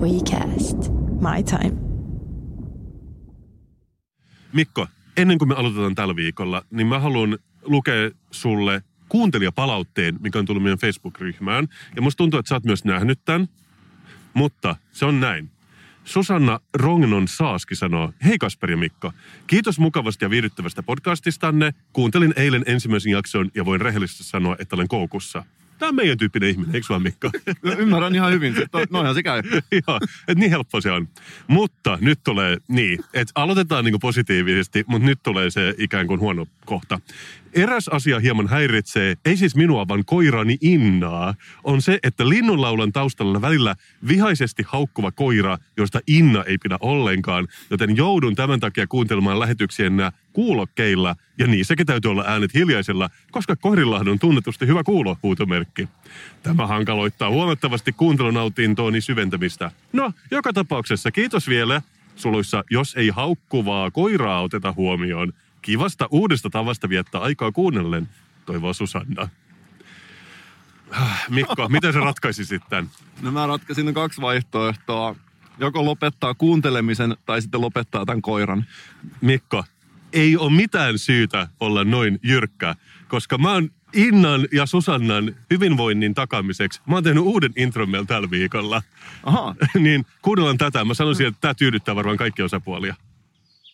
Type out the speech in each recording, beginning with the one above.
WeCast. My time. Mikko, ennen kuin me aloitetaan tällä viikolla, niin mä haluan lukea sulle kuuntelijapalautteen, mikä on tullut meidän Facebook-ryhmään. Ja musta tuntuu, että sä oot myös nähnyt tämän. Mutta se on näin. Susanna Rongnon Saaski sanoo, hei Kasperi ja Mikko, kiitos mukavasta ja viihdyttävästä podcastistanne. Kuuntelin eilen ensimmäisen jakson ja voin rehellisesti sanoa, että olen koukussa. Tämä on meidän tyyppinen ihminen, eikö vaan Mikko? No, ymmärrän ihan hyvin. Noinhan se käy. Joo, että niin helppo se on. Mutta nyt tulee, niin, että aloitetaan niin positiivisesti, mutta nyt tulee se ikään kuin huono kohta. Eräs asia hieman häiritsee, ei siis minua, vaan koirani Innaa, on se, että linnunlaulan taustalla välillä vihaisesti haukkuva koira, josta Inna ei pidä ollenkaan, joten joudun tämän takia kuuntelemaan lähetyksiennä kuulokkeilla, ja niissäkin täytyy olla äänet hiljaisella, koska koirilla on tunnetusti hyvä kuulo, huutomerkki. Tämä hankaloittaa huomattavasti kuuntelunautintooni syventämistä. No, joka tapauksessa kiitos vielä, suluissa, jos ei haukkuvaa koiraa oteta huomioon. Kivasta uudesta tavasta viettää aikaa kuunnellen, toivoo Susanna. Mikko, miten sä ratkaisisit tämän? No mä ratkaisin kaksi vaihtoehtoa. Joko lopettaa kuuntelemisen tai sitten lopettaa tämän koiran. Mikko, ei ole mitään syytä olla noin jyrkkä, koska mä oon Innan ja Susannan hyvinvoinnin takamiseksi. Mä oon tehnyt uuden intron meillä tällä viikolla. Aha. niin kuunnellaan tätä. Mä sanoisin, että tämä tyydyttää varmaan kaikki osapuolia.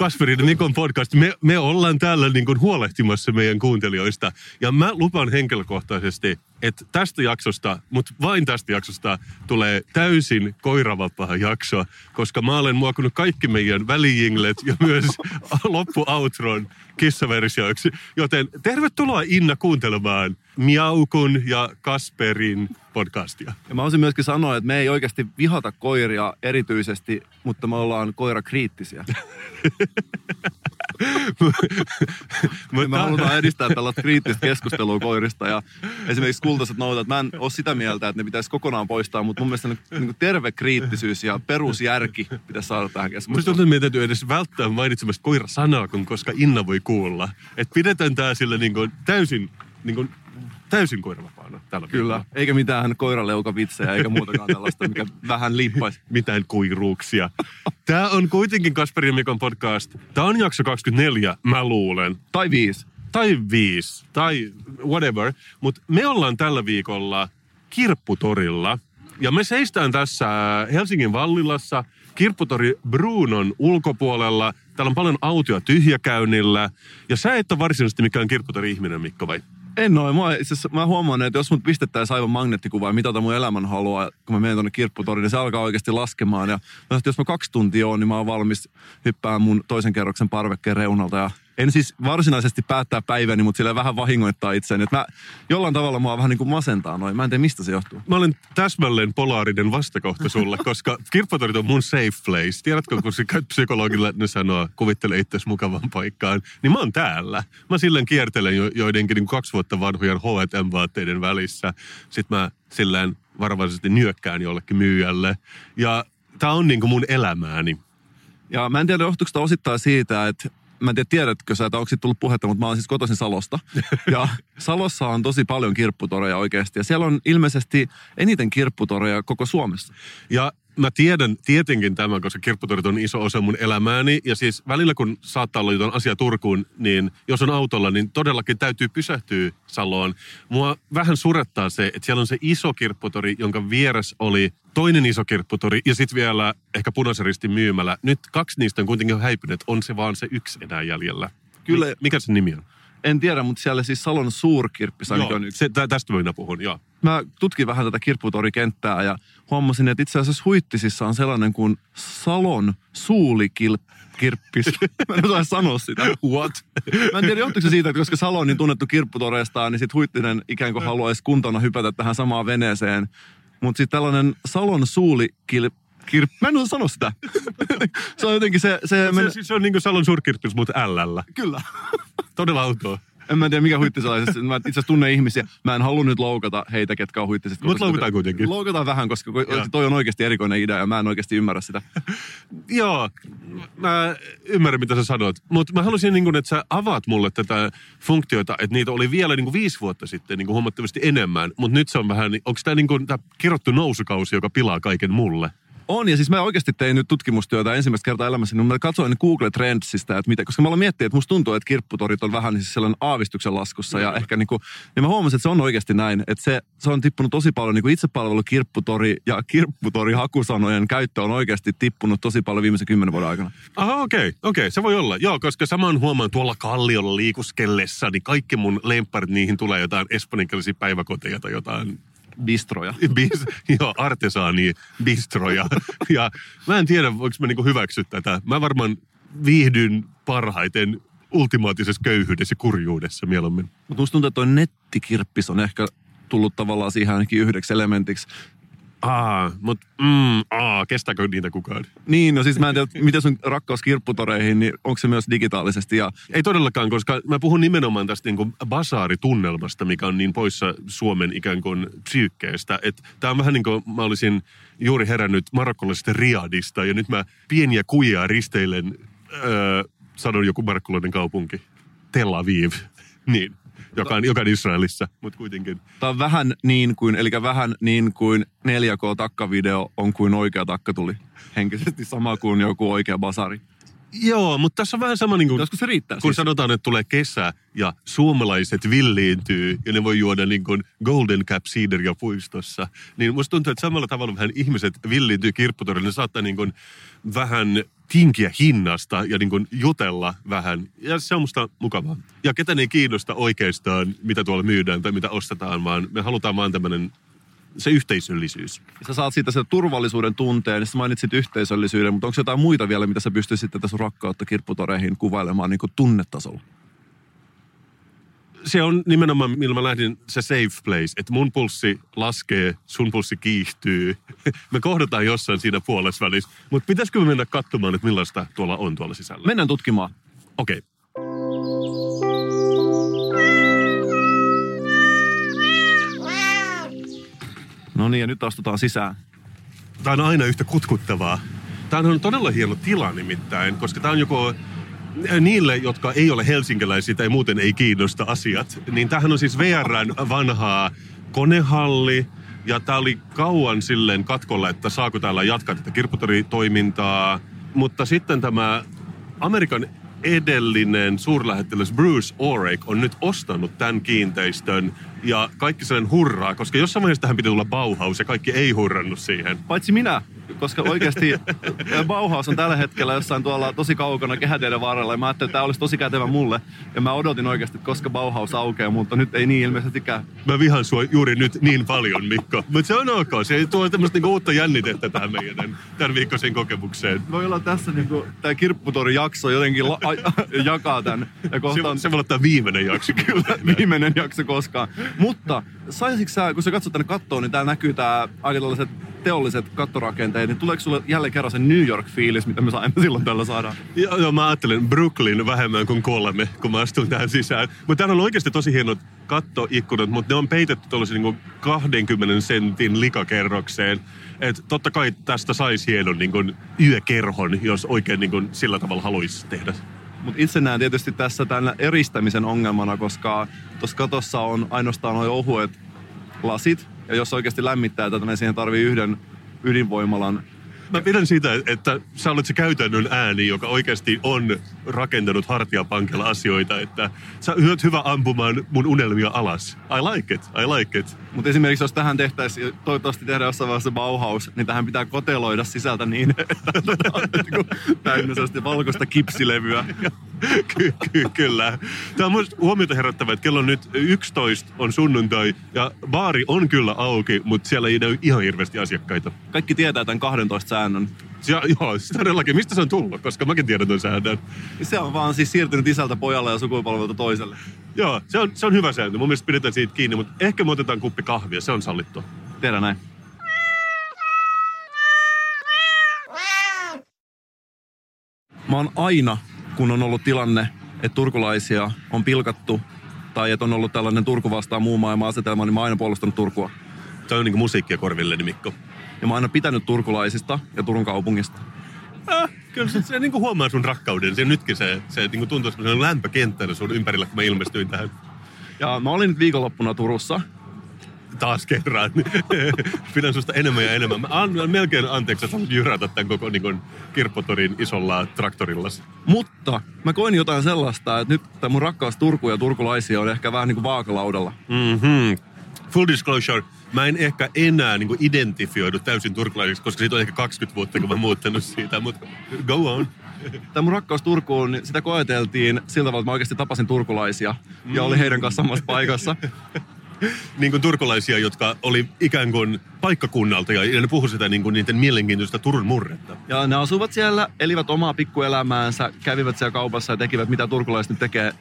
Kasperin ja Mikon podcast. Me, me ollaan täällä niin kuin huolehtimassa meidän kuuntelijoista. Ja mä lupaan henkilökohtaisesti, että tästä jaksosta, mutta vain tästä jaksosta, tulee täysin koiravapaa jakso, koska mä olen muokannut kaikki meidän välijinglet ja myös loppuoutron kissaversioiksi. Joten tervetuloa Inna kuuntelemaan Miaukun ja Kasperin podcastia. Ja mä voisin myöskin sanoa, että me ei oikeasti vihata koiria erityisesti, mutta me ollaan koirakriittisiä. me halutaan edistää tällaista kriittistä keskustelua koirista ja esimerkiksi kultaiset noutat, mä en ole sitä mieltä, että ne pitäisi kokonaan poistaa, mutta mun mielestä niin terve kriittisyys ja perusjärki pitäisi saada tähän keskusteluun. Musta että meidän täytyy edes välttää mainitsemasta koira-sanaa, kun koska Inna voi kuulla. Että pidetään tää sille niin kuin täysin, niin kuin täysin koiravapaana tällä Kyllä, viikolla. eikä mitään koiraleukavitsejä eikä muutakaan tällaista, mikä vähän liippaisi. mitään kuiruuksia. Tämä on kuitenkin Kasperi ja Mikon podcast. Tämä on jakso 24, mä luulen. Tai viisi. Tai viisi, tai whatever. Mutta me ollaan tällä viikolla Kirpputorilla. Ja me seistään tässä Helsingin Vallilassa Kirpputori Brunon ulkopuolella. Täällä on paljon autoja tyhjäkäynnillä. Ja sä et ole varsinaisesti mikään kirpputori-ihminen, Mikko, vai? En ole. Mä, siis, mä huomaan, että jos mut pistettäisiin aivan magneettikuvaa ja mitata mun elämän haluaa, kun mä menen tuonne kirpputoriin, niin se alkaa oikeasti laskemaan. Ja jos mä kaksi tuntia oon, niin mä oon valmis hyppään mun toisen kerroksen parvekkeen reunalta ja en siis varsinaisesti päättää päiväni, mutta sillä vähän vahingoittaa itseäni. Että mä, jollain tavalla mua vähän niin kuin masentaa noin. Mä en tiedä, mistä se johtuu. Mä olen täsmälleen polaarinen vastakohta sulle, koska kirpputorit on mun safe place. Tiedätkö, kun sä käyt psykologille, ne sanoo, kuvittele itsesi mukavan paikkaan. Niin mä oon täällä. Mä silleen kiertelen jo, joidenkin niin kaksi vuotta vanhojen H&M-vaatteiden välissä. Sitten mä silleen varovaisesti nyökkään jollekin myyjälle. Ja tää on niin kuin mun elämääni. Ja mä en tiedä, johtuuko osittain siitä, että mä en tiedä, tiedätkö sä, että onko tullut puhetta, mutta mä oon siis kotoisin Salosta. Ja Salossa on tosi paljon kirpputoreja oikeasti. Ja siellä on ilmeisesti eniten kirpputoreja koko Suomessa. Ja mä tiedän tietenkin tämän, koska kirpputorit on iso osa mun elämääni. Ja siis välillä kun saattaa olla jotain asia Turkuun, niin jos on autolla, niin todellakin täytyy pysähtyä Saloon. Mua vähän surettaa se, että siellä on se iso kirpputori, jonka vieressä oli toinen iso kirpputori ja sitten vielä ehkä punaisen ristin myymälä. Nyt kaksi niistä on kuitenkin jo häipyneet. On se vaan se yksi enää jäljellä. Kyllä. Mikä se nimi on? En tiedä, mutta siellä siis Salon suurkirppis joo, on yksi. Se, tä, tästä minä puhun, joo. Mä tutkin vähän tätä kirpputorikenttää ja huomasin, että itse asiassa Huittisissa on sellainen kuin Salon suulikirppis. Mä en osaa sanoa sitä. What? Mä en tiedä, johtuuko se siitä, että koska Salo on niin tunnettu kirpputoreistaan, niin sitten Huittinen ikään kuin haluaisi kuntona hypätä tähän samaan veneeseen. Mutta sitten tällainen Salon suulikil, Kir... Mä en osaa sanoa sitä. se on jotenkin se... Se, se, men... se, se on niin kuin Salon suurkirppis, mutta LL. Kyllä. Todella autoa. En mä tiedä mikä huittisalaisuus. Mä itse asiassa tunne ihmisiä. Mä en halua nyt loukata heitä, ketkä on huittiset. Mut loukataan kuitenkin. Loukataan vähän, koska toi on oikeasti erikoinen idea ja mä en oikeasti ymmärrä sitä. Joo, mä ymmärrän mitä sä sanot. Mutta mä haluaisin, niin kun, että sä avaat mulle tätä funktiota, että niitä oli vielä niin kun viisi vuotta sitten niin kun huomattavasti enemmän. Mutta nyt se on vähän, onko tämä niin kun, tää kirottu nousukausi, joka pilaa kaiken mulle? On, ja siis mä oikeasti tein nyt tutkimustyötä ensimmäistä kertaa elämässä, niin mä katsoin Google Trendsistä, että mitä, koska mä aloin miettiä, että musta tuntuu, että kirpputorit on vähän niin siis sellainen aavistuksen laskussa, mm. ja ehkä niin kuin, niin mä huomasin, että se on oikeasti näin, että se, se on tippunut tosi paljon, niin kuin itsepalvelu kirpputori ja kirpputori hakusanojen käyttö on oikeasti tippunut tosi paljon viimeisen kymmenen vuoden aikana. Aha, okei, okay, okei, okay, se voi olla. Joo, koska saman huomaan tuolla kalliolla liikuskellessa, niin kaikki mun lemparit, niihin tulee jotain espanjankielisiä päiväkoteja tai jotain bistroja. Bis, joo, artesaani bistroja. ja mä en tiedä, voiko mä niinku hyväksyä tätä. Mä varmaan viihdyn parhaiten ultimaattisessa köyhyydessä ja kurjuudessa mieluummin. Mutta musta tuntuu, että toi nettikirppis on ehkä tullut tavallaan siihen ainakin yhdeksi elementiksi. Aa, mutta mm, aa, kestääkö niitä kukaan? Niin, no siis mä en tiedä, miten sun rakkaus kirpputoreihin, niin onko se myös digitaalisesti? Ja... Ei todellakaan, koska mä puhun nimenomaan tästä niin basaaritunnelmasta, mikä on niin poissa Suomen ikään kuin psyykkeestä. Että tää on vähän niin kuin mä olisin juuri herännyt marokkolaisesta Riadista ja nyt mä pieniä kujia risteilen, öö, sanon joku marokkolainen kaupunki. Tel Aviv. Niin joka on, joka on Israelissa, mutta kuitenkin. Tämä on vähän niin kuin, eli vähän niin kuin 4K-takkavideo on kuin oikea takka tuli. Henkisesti sama kuin joku oikea basari. Joo, mutta tässä on vähän sama niin kuin, se riittää kun siis? sanotaan, että tulee kesä ja suomalaiset villiintyy ja ne voi juoda niin kuin Golden Cap Cideria puistossa. Niin musta tuntuu, että samalla tavalla vähän ihmiset villiintyy kirpputorille. Ne saattaa niin kuin vähän tinkiä hinnasta ja niin kuin jutella vähän. Ja se on musta mukavaa. Ja ketä ei kiinnosta oikeastaan, mitä tuolla myydään tai mitä ostetaan, vaan me halutaan vaan tämmöinen se yhteisöllisyys. Sä saat siitä sen turvallisuuden tunteen, niin sä mainitsit yhteisöllisyyden, mutta onko jotain muita vielä, mitä sä pystyisit sun rakkautta kirpputoreihin kuvailemaan niin kuin tunnetasolla? Se on nimenomaan, millä mä lähdin, se safe place. Että mun pulssi laskee, sun pulssi kiihtyy. me kohdataan jossain siinä puolessa välissä. Mutta pitäisikö me mennä katsomaan, että millaista tuolla on tuolla sisällä? Mennään tutkimaan. Okei. Okay. No niin, ja nyt astutaan sisään. Tämä on aina yhtä kutkuttavaa. Tämä on todella hieno tila nimittäin, koska tämä on joko niille, jotka ei ole helsinkiläisiä tai muuten ei kiinnosta asiat, niin tämähän on siis VRn vanhaa konehalli, ja tämä oli kauan silleen katkolla, että saako täällä jatkaa tätä kirpputoritoimintaa. Mutta sitten tämä Amerikan edellinen suurlähettiläs Bruce Orek on nyt ostanut tämän kiinteistön ja kaikki sellainen hurraa, koska jossain vaiheessa tähän piti tulla Bauhaus ja kaikki ei hurrannut siihen. Paitsi minä, koska oikeasti Bauhaus on tällä hetkellä jossain tuolla tosi kaukana kehäteiden varrella ja mä ajattelin, että tämä olisi tosi kätevä mulle. Ja mä odotin oikeasti, että koska Bauhaus aukeaa, mutta nyt ei niin ilmeisestikään. Mä vihan sua juuri nyt niin paljon, Mikko. Mutta se on ok. Se tuo tämmöistä niinku uutta jännitettä tähän meidän tämän viikkoisen kokemukseen. Voi olla tässä niinku, tämä kirpputori jakso jotenkin la- a- jakaa tämän. Ja kohta on... Se, se voi olla tämä viimeinen jakso. Kyllä, viimeinen jakso koskaan. Mutta saisitko sä, kun sä katsot tänne kattoon, niin täällä näkyy tää aika tällaiset teolliset kattorakenteet, niin tuleeko sulle jälleen kerran se New York-fiilis, mitä me aina silloin tällä saadaan? Joo, joo, mä ajattelen Brooklyn vähemmän kuin kolme, kun mä astun tähän sisään. Mutta täällä on oikeasti tosi hienot kattoikkunat, mutta ne on peitetty tuollaisen niin 20 sentin likakerrokseen. Et totta kai tästä saisi hienon niin kuin yökerhon, jos oikein niin kuin sillä tavalla haluaisi tehdä. Mutta itse näen tietysti tässä tämän eristämisen ongelmana, koska tuossa katossa on ainoastaan noin ohuet lasit. Ja jos oikeasti lämmittää tätä, niin siihen tarvii yhden ydinvoimalan Mä pidän siitä, että sä olet se käytännön ääni, joka oikeasti on rakentanut hartiapankella asioita, että sä oot hyvä ampumaan mun unelmia alas. I like it, I like it. Mutta esimerkiksi jos tähän tehtäisiin, toivottavasti tehdään jossain vaiheessa Bauhaus, niin tähän pitää koteloida sisältä niin, että niinku täynnä valkoista kipsilevyä. ky- ky- kyllä. Tämä on myös huomiota herättävä, että kello on nyt 11 on sunnuntai ja baari on kyllä auki, mutta siellä ei näy ihan hirveästi asiakkaita. Kaikki tietää tämän 12 säännön. Ja, joo, siis todellakin. Mistä se on tullut? Koska mäkin tiedän tuon säännön. Se on vaan siis siirtynyt isältä pojalle ja sukupolvelta toiselle. Joo, se on, se on hyvä sääntö. Mun mielestä pidetään siitä kiinni, mutta ehkä me otetaan kuppi kahvia. Se on sallittua. Tehdään näin. Mä oon aina, kun on ollut tilanne, että turkulaisia on pilkattu tai että on ollut tällainen Turku vastaan muu maailman asetelma, niin mä oon aina puolustanut Turkua. Toi on niinku musiikkia korvilleni, Mikko. Ja mä oon aina pitänyt turkulaisista ja Turun kaupungista. Äh, kyllä se, se niinku huomaa sun rakkauden. Se nytkin se, se niinku tuntuu semmoisen lämpökenttänä sun ympärillä, kun mä ilmestyin tähän Ja mä olin nyt viikonloppuna Turussa. Taas kerran. Pidän susta enemmän ja enemmän. Mä annan melkein anteeksi, että jyrätä tämän koko niin kirppotorin isolla traktorilla. Mutta mä koin jotain sellaista, että nyt tämä mun rakkaus Turku ja turkulaisia on ehkä vähän niin kuin vaakalaudalla. Mm-hmm. Full disclosure, mä en ehkä enää niin identifioidu täysin turkulaiseksi, koska siitä on ehkä 20 vuotta, kun mä muuttanut siitä, mutta go on. Tämä mun rakkaus Turkuun, niin sitä koeteltiin sillä tavalla, että mä oikeasti tapasin turkulaisia ja olin heidän kanssa samassa paikassa. Niin kuin turkulaisia, jotka oli ikään kuin paikkakunnalta ja ne puhu sitä niin kuin niiden mielenkiintoista Turun murretta. Ja ne asuvat siellä, elivät omaa pikkuelämäänsä, kävivät siellä kaupassa ja tekivät mitä turkulaiset nyt tekee.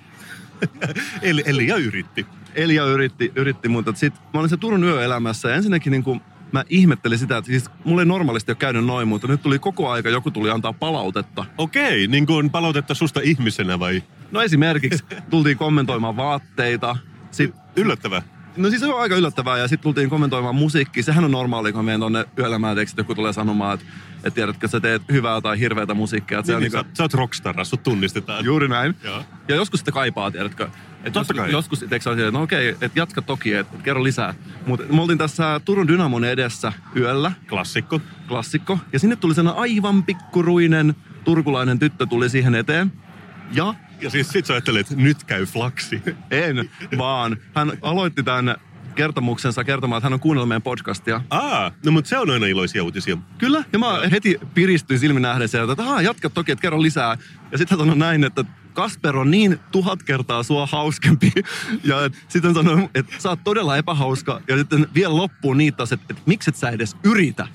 Eli, eli ja yritti. Elia yritti, yritti mutta sitten mä olin se Turun yöelämässä ja ensinnäkin niin kuin mä ihmettelin sitä, että siis mulla ei normaalisti ole käynyt noin, mutta nyt tuli koko aika, joku tuli antaa palautetta. Okei, niin kuin palautetta susta ihmisenä vai? No esimerkiksi tultiin kommentoimaan vaatteita, sitten Yllättävää. No siis se on aika yllättävää ja sitten tultiin kommentoimaan musiikkia. Sehän on normaali, kun menen tonne yöelämään, että joku tulee sanomaan, että, että tiedätkö, sä teet hyvää tai hirveätä musiikkia. Että se Niin, on niin, niinku, sä, sä oot rockstar, sut tunnistetaan. juuri näin. Joo. Ja joskus sitä kaipaa, tiedätkö. Et Totta joskus, kai. Joskus eikö se ole silleen, että no okei, että jatka toki, että et kerro lisää. Mutta me oltiin tässä Turun Dynamon edessä yöllä, Klassikko. klassikko. Ja sinne tuli sellainen aivan pikkuruinen turkulainen tyttö tuli siihen eteen. Ja Ja siis sit sä ajattelet, että nyt käy flaksi. en, vaan hän aloitti tämän kertomuksensa kertomaan, että hän on kuunnellut meidän podcastia. Aa, no mutta se on aina iloisia uutisia. Kyllä, ja mä heti piristyin silmin nähden sieltä, että Aa, jatka toki, että kerro lisää. Ja sitten hän sanoi näin, että Kasper on niin tuhat kertaa sua hauskempi. Ja sitten sanoi, että sä oot todella epähauska. Ja sitten vielä loppuun niittäisi, että, että mikset sä edes yritä.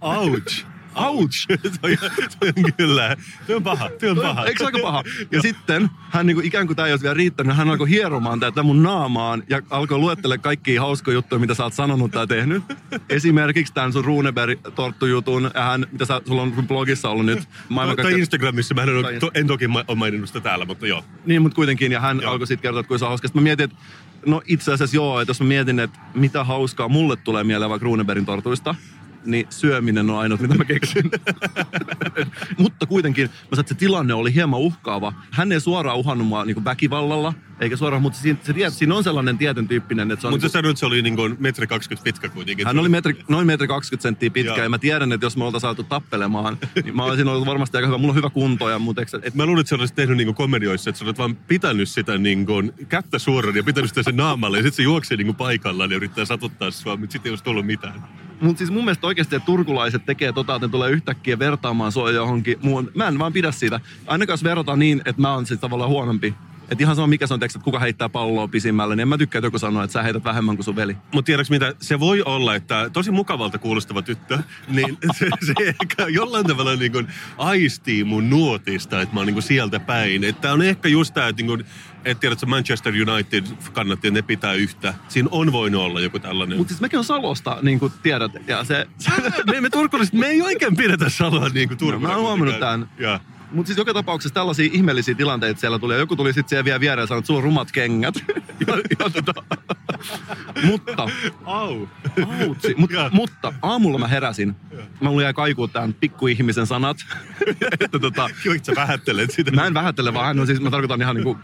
Ouch. Ouch. toi, toi on kyllä, toi on paha, toi on paha. Eikö se aika paha? Ja sitten hän niin kuin, ikään kuin tämä ei olisi vielä riittänyt, hän alkoi hieromaan tätä mun naamaan ja alkoi luettele kaikkia hauskoja juttuja, mitä sä oot sanonut tai tehnyt. Esimerkiksi tämän sun Runeberg-torttujutun ja hän, mitä sä, sulla on sun blogissa ollut nyt. Tai, tai Instagramissa, mä en, ole, to, en toki ma- ole maininnut sitä täällä, mutta joo. Niin, mutta kuitenkin, ja hän Joo. alkoi sitten kertoa, että kuinka se on hauska. Mä mietin, että no itse asiassa joo, että jos mä mietin, että mitä hauskaa mulle tulee mieleen vaikka Runebergin tortuista, niin syöminen on ainut, mitä mä keksin. Mutta kuitenkin, mä sanoin, että se tilanne oli hieman uhkaava. Hän ei suoraan uhannut mua niin väkivallalla, eikä suoraan, mutta siinä, se, tiedät, siinä on sellainen tietyn tyyppinen, että se on... Mutta niin sä sanoit, että se oli niin kuin metri 20 pitkä kuitenkin. hän oli metri, noin metri 20 senttiä pitkä Joo. ja mä tiedän, että jos me oltaisiin saatu tappelemaan, niin mä olisin ollut varmasti aika hyvä. Mulla on hyvä kunto ja eikö, Et mä luulen, että sä olisit tehnyt niin komedioissa, että sä olet vaan pitänyt sitä niin kuin, kättä suoraan ja pitänyt sitä sen naamalle. Ja sitten se juoksee niin kuin paikallaan ja yrittää satuttaa sua, mutta sitten ei olisi tullut mitään. Mutta siis mun mielestä oikeasti, että turkulaiset tekee tota, että ne tulee yhtäkkiä vertaamaan sua johonkin muuhun. Mä en vaan pidä siitä. Ainakaan jos verrataan niin, että mä oon sitten tavallaan huonompi. Että ihan sama mikä se on teksti, että kuka heittää palloa pisimmälle, niin en mä tykkää, että joku sanoo, että sä heität vähemmän kuin sun veli. Mutta tiedätkö mitä, se voi olla, että tosi mukavalta kuulostava tyttö, niin se, se ehkä jollain tavalla niin kuin aistii mun nuotista, että mä oon niin kuin sieltä päin. Että on ehkä just tää, että, niin kuin, että tiedätkö, Manchester United kannatti, ne pitää yhtä. Siinä on voinut olla joku tällainen. Mutta siis mekin on Salosta, niin kuin tiedät. Ja se, me, me turkulaiset, me ei oikein pidetä Saloa niin kuin. No, mä oon huomannut kuitenkaan. Ja. Mutta siis joka tapauksessa tällaisia ihmeellisiä tilanteita siellä tuli. Ja joku tuli sitten siellä vielä viereen ja sanoi, että sulla on rumat kengät. ja, ja, tota, mutta Au. Autsi. Mut, Ja. mutta aamulla mä heräsin. Mä mulla jäi kaikuu tämän pikkuihmisen sanat. että tota, sä vähättelet sitä. mä en vähättele, vaan hän on siis, mä tarkoitan ihan niinku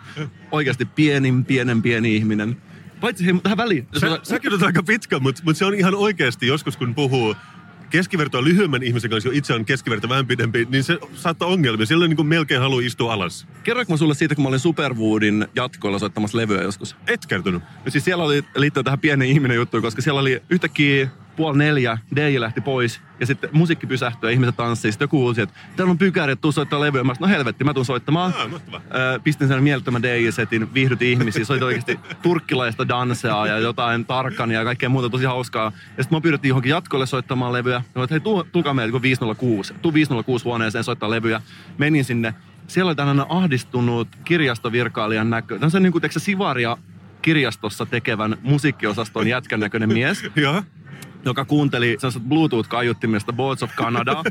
oikeasti pienin, pienen pieni ihminen. Paitsi hei, tähän väliin. Sä, säkin oot aika pitkä, mutta mut se on ihan oikeasti joskus, kun puhuu keskivertoa lyhyemmän ihmisen kanssa, jo itse on keskiverto vähän pidempi, niin se saattaa ongelmia. Silloin niin kuin melkein haluaa istua alas. Kerroinko mä sulle siitä, kun mä olin Superwoodin jatkoilla soittamassa levyä joskus? Et kertonut. No siis siellä oli liittyen tähän pienen ihminen juttu, koska siellä oli yhtäkkiä puoli neljä, DJ lähti pois ja sitten musiikki pysähtyi ja ihmiset tanssii. Sitten joku uusi, että täällä on pykärit, tuu soittaa levyä. Mä sanoin, no helvetti, mä tuun soittamaan. Mahtavaa. Öö, pistin sen mielettömän DJ-setin, viihdytin ihmisiä, soitin oikeasti turkkilaista dansea ja jotain tarkania ja kaikkea muuta tosi hauskaa. Ja sitten mä pyydettiin johonkin jatkolle soittamaan levyä. Mä sanoin, että hei, tuu, tulkaa meille, kun 506. Tuu 506 huoneeseen soittaa levyä. Menin sinne. Siellä oli tällainen ahdistunut kirjastovirkailijan näkö. Tämä on se niin kuin, Sivaria kirjastossa tekevän musiikkiosaston jätkän näköinen mies. Joka kuunteli Bluetooth-kaiuttimesta Boards of Canada.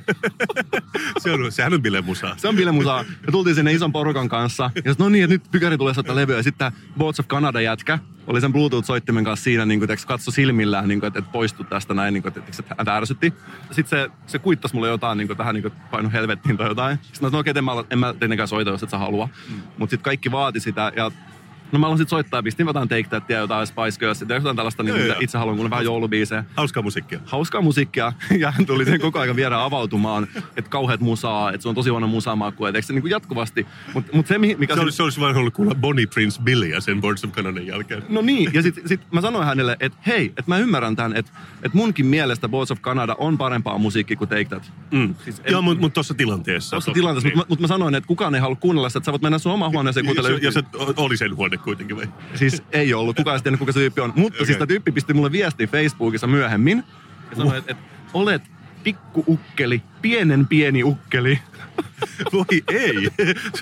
Se on, sehän on bilemusaa. Se on bilemusaa. Me tultiin sinne ison porukan kanssa. Ja sit, no niin, että nyt pykäri tulee soittaa levyä. Ja sitten Boards of Canada jätkä oli sen Bluetooth-soittimen kanssa siinä, niin kuin, katso silmillään, niin kuin, että, että poistu tästä näin, niin kuin, että, häntä ärsytti. Sitten se, se kuittasi mulle jotain, niin kuin, tähän niin kuin, painu helvettiin tai jotain. Sitten no okei, okay, en, mä, en mä tietenkään soita, jos et sä halua. Mm. Mutta sitten kaikki vaati sitä ja No mä aloin sit soittaa ja pistin jotain Take That ja jotain Spice Girls ja jotain tällaista, niin, mitä itse haluan, kun vähän joulubiisejä. Hauskaa musiikkia. Hauskaa musiikkia ja hän tuli sen koko ajan viedä avautumaan, että kauheat musaa, että se on tosi huono musamaku, että se niin kuin jatkuvasti. Mutta mut se, mikä... Se olisi, se olisi vain ollut kuulla Bonnie Prince Billyä sen Boards of Canadan jälkeen. No niin, ja sitten sit mä sanoin hänelle, että hei, että mä ymmärrän tämän, että että munkin mielestä Boards of Canada on parempaa musiikkia kuin Take That. Mm. Siis en, Joo, mutta mut tuossa tilanteessa. Tuossa tilanteessa, mutta mut mä sanoin, että kukaan ei halua kuunnella sitä, että sä voit mennä sun omaan huoneeseen kuuntelemaan. Ja se oli sen huone kuitenkin vai? Siis ei ollut, kukaan ei kuka se tyyppi on. Mutta okay. siis tämä tyyppi pisti mulle viestiä Facebookissa myöhemmin. Ja sanoi, että et, olet pikku ukkeli, pienen pieni ukkeli. Voi ei.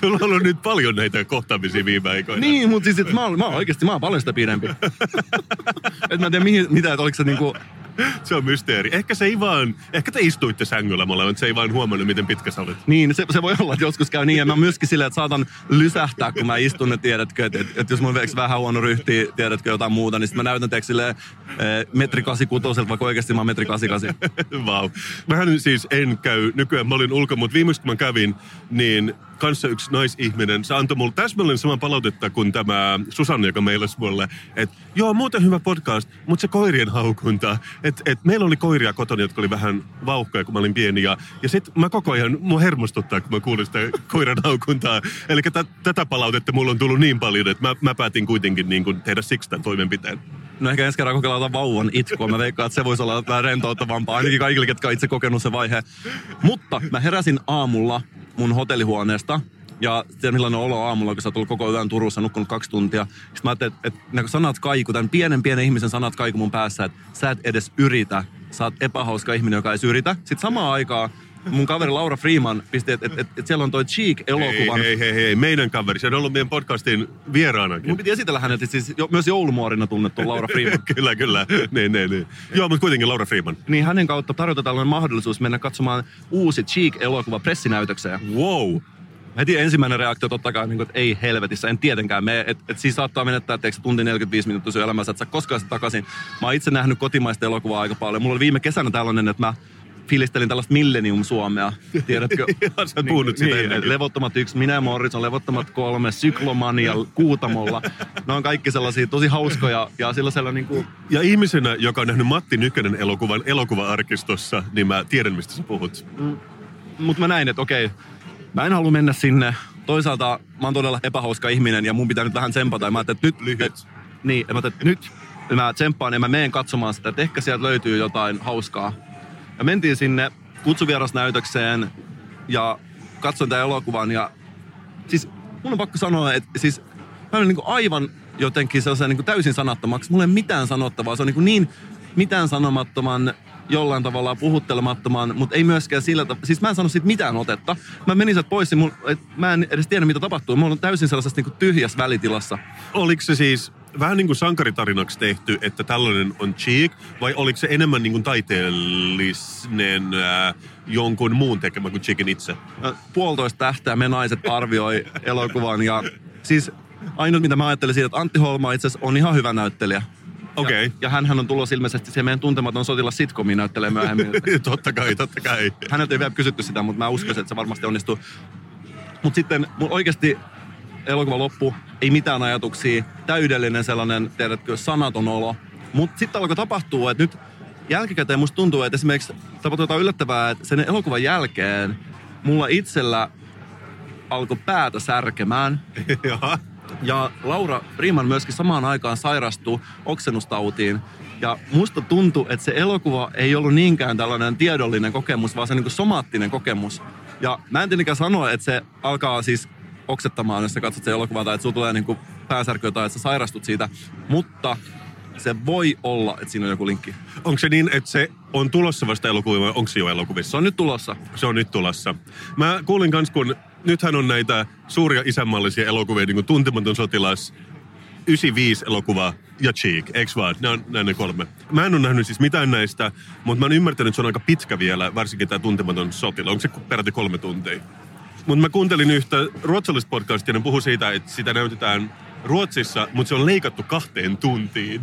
Sulla on ollut nyt paljon näitä kohtaamisia viime aikoina. Niin, mutta siis että mä, oon, mä oon oikeasti mä oon paljon sitä pidempi. et mä en tiedä mihin, mitä, että oliko se niinku se on mysteeri. Ehkä se ei vaan, ehkä te istuitte sängyllä molemmat, se ei vaan huomannut, miten pitkä sä olet. Niin, se, se voi olla, että joskus käy niin. Ja mä myöskin silleen, että saatan lysähtää, kun mä istun, ja tiedätkö, että, että, että jos mun veksi vähän huono ryhti, tiedätkö jotain muuta, niin sitten mä näytän teeksi silleen eh, metri 86, vaikka oikeasti mä oon metri 88. Vau. wow. Mähän siis en käy, nykyään mä olin ulko, mutta viimeistä kun mä kävin, niin kanssa yksi naisihminen, se antoi mulle täsmälleen saman palautetta kuin tämä Susanne, joka meillä mulle, että joo, muuten hyvä podcast, mutta se koirien haukunta. Että et meillä oli koiria kotona, jotka oli vähän vauhkoja, kun mä olin pieni. Ja, ja sitten mä koko ajan, mua hermostuttaa, kun mä kuulin sitä koiran haukuntaa. Eli tätä palautetta mulla on tullut niin paljon, että mä, mä päätin kuitenkin niin kuin tehdä siksi tämän toimenpiteen. No ehkä ensi kerran kokeillaan vauvan itkua. Mä veikkaan, että se voisi olla vähän rentouttavampaa, ainakin kaikille, ketkä on itse kokenut se vaihe. Mutta mä heräsin aamulla mun hotellihuoneesta ja tiedän millainen olo aamulla, kun sä oot koko yön Turussa, nukkunut kaksi tuntia. Sitten mä ajattelin, että, että sanat kaiku, tämän pienen pienen ihmisen sanat kaiku mun päässä, että sä et edes yritä. Sä oot epähauska ihminen, joka ei yritä. Sitten samaan aikaan mun kaveri Laura Freeman pisti, että et, et, et siellä on toi Cheek-elokuvan. Hei, hei, hei, hei, meidän kaveri. Se on ollut meidän podcastin vieraanakin. Mun piti esitellä hänet, siis jo, myös joulumuorina tunnettu Laura Freeman. kyllä, kyllä. Niin, niin, niin. Joo, mutta kuitenkin Laura Freeman. Niin hänen kautta tarjotaan tällainen mahdollisuus mennä katsomaan uusi Cheek-elokuva pressinäytökseen. Wow. Heti ensimmäinen reaktio totta kai, niin kuin, että ei helvetissä, en tietenkään mene. Että et siis saattaa menettää teeksi tunti 45 minuuttia sun elämässä, että sä koskaan sitä takaisin. Mä oon itse nähnyt kotimaista elokuvaa aika paljon. Mulla oli viime kesänä tällainen, että mä filistelin tällaista Millennium-Suomea, tiedätkö? Sä puhunut sitä niin, Levottomat yksi, minä ja Morris on Levottomat kolme, Syklomania, Kuutamolla. Ne on kaikki sellaisia tosi hauskoja ja sellaisella niin kuin... Ja ihmisenä, joka on nähnyt Matti Nykänen elokuvan elokuva-arkistossa, niin mä tiedän, mistä sä puhut. Mm, Mutta mä näin, että okei, mä en halua mennä sinne. Toisaalta mä oon todella epähauska ihminen ja mun pitää nyt vähän tsempata. Ja mä että nyt... Lyhyt. Et, niin, mä että nyt mä tsemppaan ja mä menen katsomaan sitä, että ehkä sieltä löytyy jotain hauskaa. Ja mentiin sinne kutsuvierasnäytökseen ja katsoin tämän elokuvan ja siis mun on pakko sanoa, että siis mä olin niin aivan jotenkin sellaisen niin täysin sanattomaksi. Mulla ei mitään sanottavaa. Se on niin, niin mitään sanomattoman jollain tavalla puhuttelemattoman, mutta ei myöskään sillä tavalla. Siis mä en sano siitä mitään otetta. Mä menin sieltä pois, niin et mä en edes tiedä, mitä tapahtuu. Mä olen täysin sellaisessa niin tyhjässä välitilassa. Oliko se siis vähän niin kuin sankaritarinaksi tehty, että tällainen on cheek, vai oliko se enemmän niin kuin taiteellinen äh, jonkun muun tekemä kuin cheekin itse? Puolitoista tähteä me naiset arvioi elokuvan ja siis ainut mitä mä ajattelin siitä, että Antti Holma itse asiassa on ihan hyvä näyttelijä. Okei. Okay. Ja, ja hänhän on tulossa ilmeisesti se meidän tuntematon sotilas sitcomiin näyttelee myöhemmin. totta kai, totta kai. Häneltä ei vielä kysytty sitä, mutta mä uskoisin, että se varmasti onnistuu. Mutta sitten mun oikeasti elokuva loppu, ei mitään ajatuksia, täydellinen sellainen, tiedätkö, sanaton olo. Mutta sitten alkoi tapahtua, että nyt jälkikäteen musta tuntuu, että esimerkiksi tapahtui jotain yllättävää, että sen elokuvan jälkeen mulla itsellä alkoi päätä särkemään. Ja Laura Rieman myöskin samaan aikaan sairastui oksennustautiin. Ja musta tuntuu, että se elokuva ei ollut niinkään tällainen tiedollinen kokemus, vaan se niin somaattinen kokemus. Ja mä en tietenkään sanoa, että se alkaa siis oksettamaan, jos sä katsot se elokuva tai että sulla tulee niin kuin pääsärkyä tai että sä sairastut siitä. Mutta se voi olla, että siinä on joku linkki. Onko se niin, että se on tulossa vasta elokuvia vai onko se jo elokuvissa? Se on nyt tulossa. Se on nyt tulossa. Mä kuulin kans, kun nythän on näitä suuria isänmaallisia elokuvia, niin kuin Tuntematon sotilas, 95 elokuva ja Cheek, eikö vaan? Ne on näin ne kolme. Mä en ole nähnyt siis mitään näistä, mutta mä oon ymmärtänyt, että se on aika pitkä vielä, varsinkin tämä tuntematon sotila. Onko se peräti kolme tuntia? Mutta mä kuuntelin yhtä ruotsalaista podcastia, ne puhuu siitä, että sitä näytetään Ruotsissa, mutta se on leikattu kahteen tuntiin,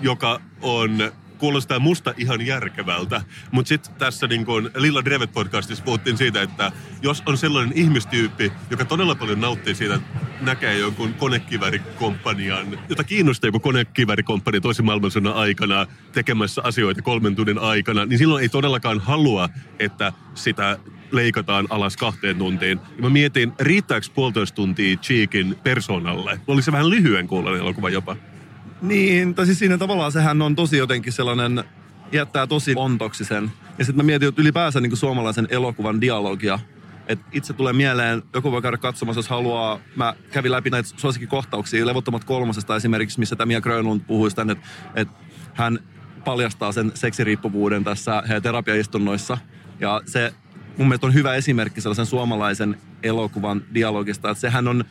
joka on kuulostaa musta ihan järkevältä. Mutta sitten tässä niin kun Lilla Drevet podcastissa puhuttiin siitä, että jos on sellainen ihmistyyppi, joka todella paljon nauttii siitä, että näkee jonkun konekivärikomppanian, jota kiinnostaa joku konekivärikomppania toisen maailmansodan aikana tekemässä asioita kolmen tunnin aikana, niin silloin ei todellakaan halua, että sitä leikataan alas kahteen tuntiin. Ja mä mietin, riittääkö puolitoista tuntia Cheekin persoonalle? Oli se vähän lyhyen kuulonen elokuva jopa. Niin, tai siis siinä tavallaan sehän on tosi jotenkin sellainen, jättää tosi ontoksi sen. Ja sitten mä mietin, että ylipäänsä niin suomalaisen elokuvan dialogia, et itse tulee mieleen, joku voi käydä katsomassa, jos haluaa. Mä kävin läpi näitä suosikkikohtauksia, Levottomat kolmosesta esimerkiksi, missä tämä Grönlund puhui sitä, että, että hän paljastaa sen seksiriippuvuuden tässä terapiaistunnoissa. Ja se mun mielestä on hyvä esimerkki sellaisen suomalaisen elokuvan dialogista, että sehän on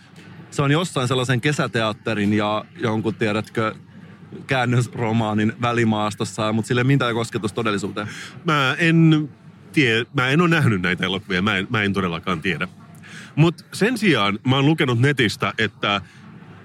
se on jossain sellaisen kesäteatterin ja jonkun, tiedätkö, käännösromaanin välimaastossa, mutta sille mitään kosketus todellisuuteen. Mä en tie, mä en ole nähnyt näitä elokuvia, mä en, mä en todellakaan tiedä. Mutta sen sijaan mä oon lukenut netistä, että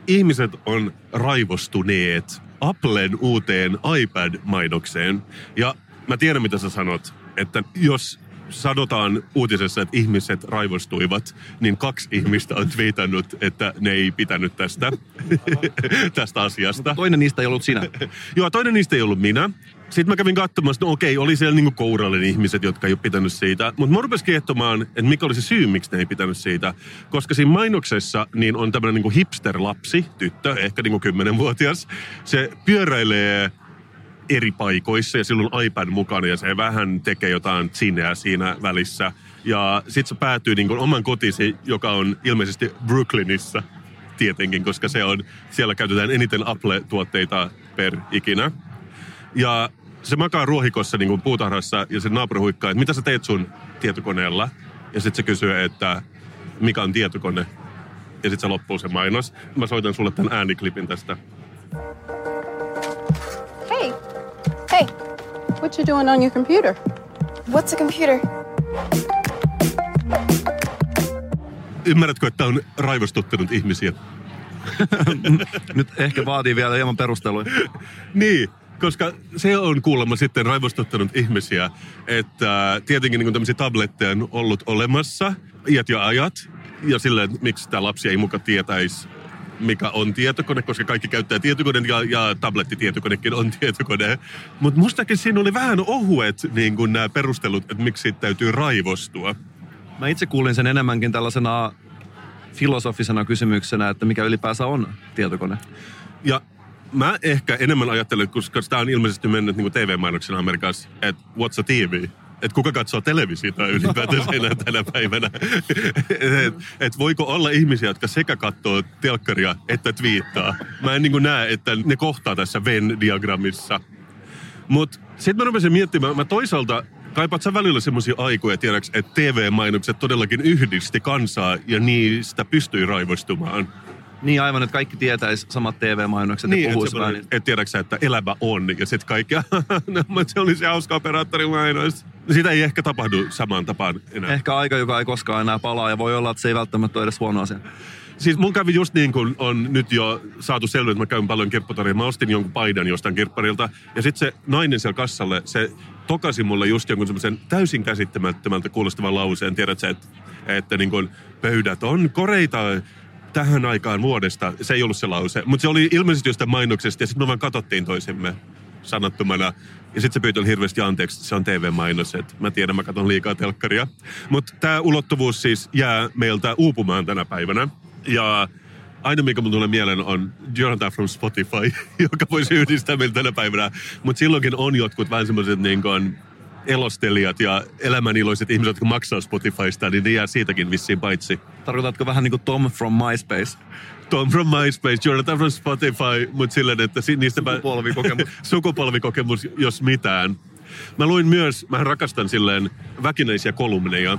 ihmiset on raivostuneet Applen uuteen iPad-mainokseen. Ja mä tiedän, mitä sä sanot, että jos sanotaan uutisessa, että ihmiset raivostuivat, niin kaksi ihmistä on twiitannut, että ne ei pitänyt tästä, tästä asiasta. Toinen niistä ei ollut sinä. Joo, toinen niistä ei ollut minä. Sitten mä kävin katsomassa, no okei, oli siellä niinku kourallinen ihmiset, jotka ei ole pitänyt siitä. Mutta mä rupesin kiehtomaan, että mikä oli se syy, miksi ne ei pitänyt siitä. Koska siinä mainoksessa niin on tämmöinen niinku hipster-lapsi, tyttö, ehkä niinku kymmenenvuotias. Se pyöräilee eri paikoissa ja silloin iPad mukana ja se vähän tekee jotain sineä siinä välissä. Ja sitten se päätyy niin kuin oman kotisi, joka on ilmeisesti Brooklynissa tietenkin, koska se on, siellä käytetään eniten Apple-tuotteita per ikinä. Ja se makaa ruohikossa niin kuin puutarhassa ja se naapuri huikkaa, että mitä sä teet sun tietokoneella? Ja sitten se kysyy, että mikä on tietokone? Ja sitten se loppuu se mainos. Mä soitan sulle tämän ääniklipin tästä. Hey, what you doing on your computer? What's a computer? Ymmärrätkö, että on raivostuttanut ihmisiä? Nyt ehkä vaatii vielä hieman perusteluja. niin, koska se on kuulemma sitten raivostuttanut ihmisiä, että tietenkin niin tämmöisiä tabletteja on ollut olemassa iät ja ajat, ja silleen, miksi tämä lapsi ei muka tietäisi mikä on tietokone, koska kaikki käyttää tietokoneen ja, ja tablettitietokonekin on tietokone. Mutta mustakin siinä oli vähän ohuet niin nämä perustelut, että miksi siitä täytyy raivostua. Mä itse kuulin sen enemmänkin tällaisena filosofisena kysymyksenä, että mikä ylipäänsä on tietokone. Ja mä ehkä enemmän ajattelen, koska tämä on ilmeisesti mennyt niin TV-mainoksena Amerikassa, että what's a TV? Että kuka katsoo televisiota ylipäätään enää tänä päivänä. et, et voiko olla ihmisiä, jotka sekä katsoo telkkaria että twiittaa. Mä en niin näe, että ne kohtaa tässä Venn-diagrammissa. Mutta sitten mä rupesin miettimään, mä toisaalta kaipaat sä välillä semmoisia aikoja, tiedäks, että TV-mainokset todellakin yhdisti kansaa ja niistä pystyi raivostumaan. Niin aivan, että kaikki tietäisi samat TV-mainokset niin, ja puhuisi vähän. Niin. Että tiedätkö että elämä on ja sitten kaikki, no, se oli se hauska operaattorimainos. Sitä ei ehkä tapahdu samaan tapaan enää. Ehkä aika, joka ei koskaan enää palaa ja voi olla, että se ei välttämättä ole edes huono asia. Siis mun kävi just niin kuin on nyt jo saatu selvä, että mä käyn paljon kirppatorilla. Mä ostin jonkun paidan jostain kirpparilta. Ja sitten se nainen siellä kassalle, se tokasi mulle just jonkun semmoisen täysin käsittämättömältä kuulostavan lauseen. Tiedät sä, että, että niin kuin pöydät on koreita tähän aikaan vuodesta. Se ei ollut se lause. Mutta se oli ilmeisesti jostain mainoksesta ja sitten me vaan katsottiin toisemme sanottomana. Ja sitten se pyytää hirveästi anteeksi, se on TV-mainos, että mä tiedän, mä katson liikaa telkkaria. Mutta tämä ulottuvuus siis jää meiltä uupumaan tänä päivänä. Ja aina mikä mun tulee mieleen on Jonathan from Spotify, joka voisi yhdistää meiltä tänä päivänä. Mutta silloinkin on jotkut vähän semmoiset niin elostelijat ja elämäniloiset ihmiset, jotka maksaa Spotifysta, niin ne jää siitäkin vissiin paitsi. Tarkoitatko vähän niin kuin Tom from MySpace? Tom from MySpace, Jonathan from Spotify, mutta silleen, että niistä... Sukupolvikokemus. sukupolvikokemus, jos mitään. Mä luin myös, mä rakastan silleen väkinäisiä kolumneja,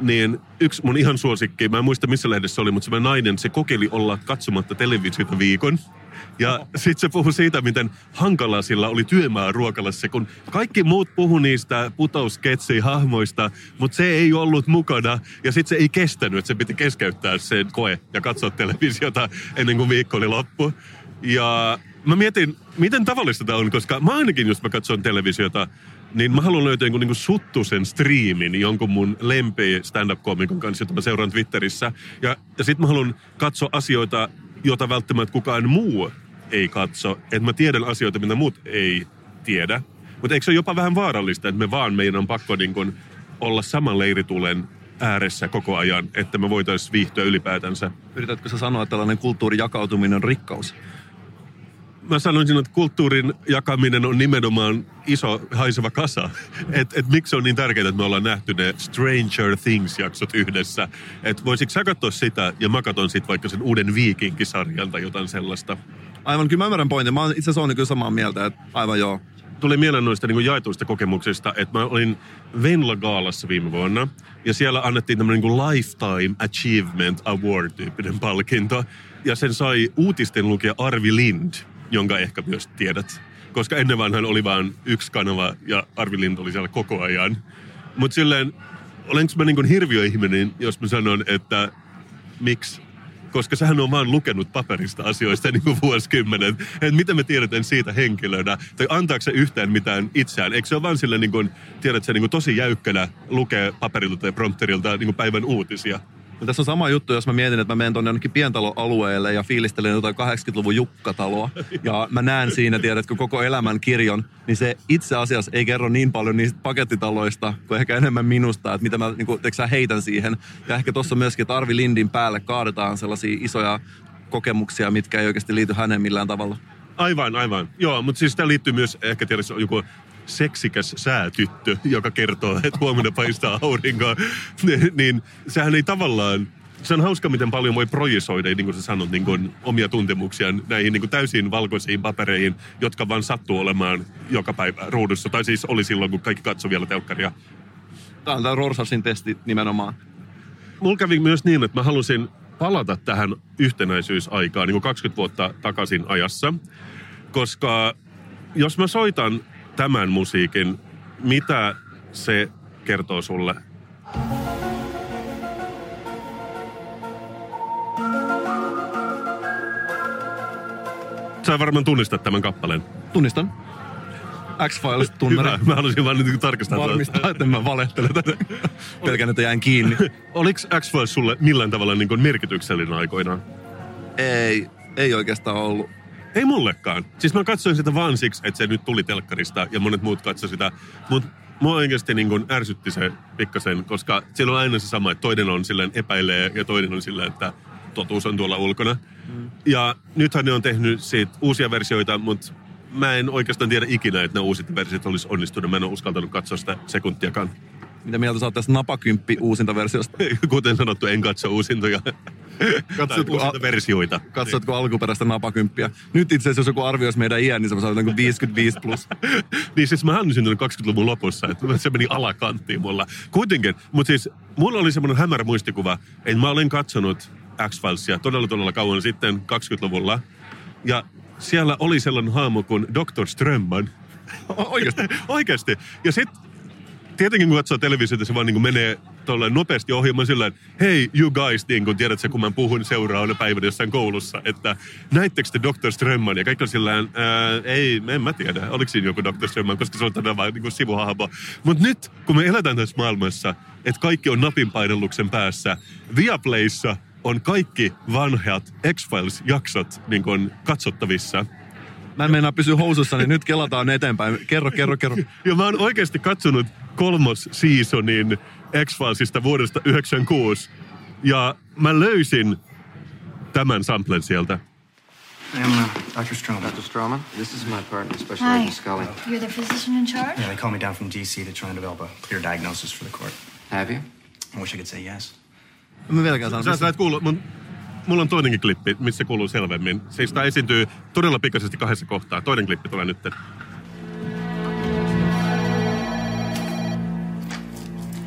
niin yksi mun ihan suosikki, mä en muista missä lehdessä oli, mutta se nainen, se kokeili olla katsomatta televisiota viikon. Ja sitten se puhui siitä, miten hankalaa sillä oli työmaa ruokalassa, kun kaikki muut puhu niistä putousketsi hahmoista, mutta se ei ollut mukana. Ja sitten se ei kestänyt, että se piti keskeyttää sen koe ja katsoa televisiota ennen kuin viikko oli loppu. Ja mä mietin, miten tavallista tämä on, koska mä ainakin, jos mä katson televisiota, niin mä haluan löytää jonkun niin suttusen striimin jonkun mun lempi stand-up-komikon kanssa, jota mä seuraan Twitterissä. Ja, ja sit mä haluan katsoa asioita, joita välttämättä kukaan muu ei katso. Että mä tiedän asioita, mitä muut ei tiedä. Mutta eikö se ole jopa vähän vaarallista, että me vaan meidän on pakko niin kun olla saman leiritulen ääressä koko ajan, että me voitaisiin viihtyä ylipäätänsä. Yritätkö sä sanoa, että tällainen kulttuurin jakautuminen on rikkaus? mä sanoisin, että kulttuurin jakaminen on nimenomaan iso haiseva kasa. Että et miksi on niin tärkeää, että me ollaan nähty ne Stranger Things-jaksot yhdessä. Että voisitko sä katsoa sitä ja mä katson sitten vaikka sen uuden Viikinkisarjan tai jotain sellaista. Aivan, kyllä mä ymmärrän pointin. Mä itse asiassa kyllä samaa mieltä, että aivan joo. Tuli mieleen noista niin jaetuista kokemuksista, että mä olin Venla Gaalassa viime vuonna. Ja siellä annettiin tämmöinen niin Lifetime Achievement Award-tyyppinen palkinto. Ja sen sai uutisten lukija Arvi Lind jonka ehkä myös tiedät. Koska ennen vanhan oli vain yksi kanava ja Arvi Lind oli siellä koko ajan. Mutta silleen, olenko mä niin hirviöihminen, jos mä sanon, että miksi koska sähän on vaan lukenut paperista asioista niin kuin vuosikymmenet. Että mitä me tiedetään siitä henkilönä, tai antaako se yhtään mitään itseään. Eikö se ole vaan sille, niin kuin, tiedät se niin kuin tosi jäykkänä lukee paperilta tai prompterilta niin kuin päivän uutisia. No tässä on sama juttu, jos mä mietin, että mä menen tuonne jonnekin pientaloalueelle ja fiilistelen jotain 80-luvun jukkataloa. Ja mä näen siinä, tiedätkö, koko elämän kirjon, niin se itse asiassa ei kerro niin paljon niistä pakettitaloista, kuin ehkä enemmän minusta, että mitä mä niin kuin, sä, heitän siihen. Ja ehkä tuossa myöskin, että Arvi Lindin päälle kaadetaan sellaisia isoja kokemuksia, mitkä ei oikeasti liity häneen millään tavalla. Aivan, aivan. Joo, mutta siis tämä liittyy myös ehkä tietysti joku seksikäs säätyttö, joka kertoo, että huomenna paistaa aurinkoa, niin sehän ei tavallaan se on hauska, miten paljon voi projisoida, niin kuin sä sanot, niin kuin omia tuntemuksia näihin niin kuin täysin valkoisiin papereihin, jotka vaan sattuu olemaan joka päivä ruudussa. Tai siis oli silloin, kun kaikki katsoi vielä telkkaria. Tämä on tämä Rorsasin testi nimenomaan. Mulla kävi myös niin, että mä halusin palata tähän yhtenäisyysaikaan niin kuin 20 vuotta takaisin ajassa. Koska jos mä soitan tämän musiikin, mitä se kertoo sulle? Sä varmaan tunnistat tämän kappaleen. Tunnistan. X-Files tunnari. Hyvä, mä halusin vaan nyt tarkistaa. Varmistaa, että mä valehtelen tätä. Pelkän, että jäin kiinni. Oliko X-Files sulle millään tavalla niin kuin merkityksellinen aikoinaan? Ei, ei oikeastaan ollut. Ei mullekaan. Siis mä katsoin sitä vaan siksi, että se nyt tuli telkkarista ja monet muut katsoivat sitä. Mutta mua oikeasti niin kuin ärsytti se pikkasen, koska siellä on aina se sama, että toinen on silleen epäilee ja toinen on silleen, että totuus on tuolla ulkona. Mm. Ja nythän ne on tehnyt siitä uusia versioita, mutta mä en oikeastaan tiedä ikinä, että ne uusit versiot olisi onnistunut. Mä en ole uskaltanut katsoa sitä sekuntiakaan. Mitä mieltä sä oot tästä napakymppi uusinta versiosta? Kuten sanottu, en katso uusintoja. Katsotko, al- versioita. Katsotko alkuperäistä napakymppiä? Nyt itse asiassa jos joku arvioisi meidän iän, niin se on niin 55 plus. niin siis mä olen syntynyt 20-luvun lopussa, että se meni alakanttiin mulla. Kuitenkin, mutta siis mulla oli semmoinen hämärä muistikuva, että mä olen katsonut X-Filesia todella todella kauan sitten 20-luvulla. Ja siellä oli sellainen haamu kuin Dr. Strömman. Oikeasti? Oikeasti. Ja sitten tietenkin kun katsoo televisiota, se vaan niin kuin menee tuolla nopeasti ohjelman sillä että hei you guys, niin kun tiedät se, kun mä puhun seuraavana päivänä jossain koulussa, että näittekö te Dr. Strömman? Ja kaikki on sillä ei, en mä tiedä, oliko siinä joku Dr. Strömman, koska se on tänään vaan niin sivuhahmo. Mutta nyt, kun me eletään tässä maailmassa, että kaikki on napinpainelluksen päässä, Viaplayssa on kaikki vanhat X-Files-jaksot niin katsottavissa – Mä en meinaa pysyä housussa, niin nyt kelataan eteenpäin. Kerro, kerro, kerro. Ja mä oon oikeasti katsonut kolmos seasonin X-Filesista vuodesta 96. Ja mä löysin tämän samplen sieltä. I'm uh, Dr. Stroman. Dr. Stroman, this is my partner, Special Agent Scully. You're the physician in charge? Yeah, they called me down from D.C. to try and develop a clear diagnosis for the court. Have you? I wish I could say yes. Mä vieläkään sanon. Sä, sä et kuulu, mun, mulla on toinenkin klippi, missä kuuluu selvemmin. Siis tää esiintyy todella pikaisesti kahdessa kohtaa. Toinen klippi tulee nyt.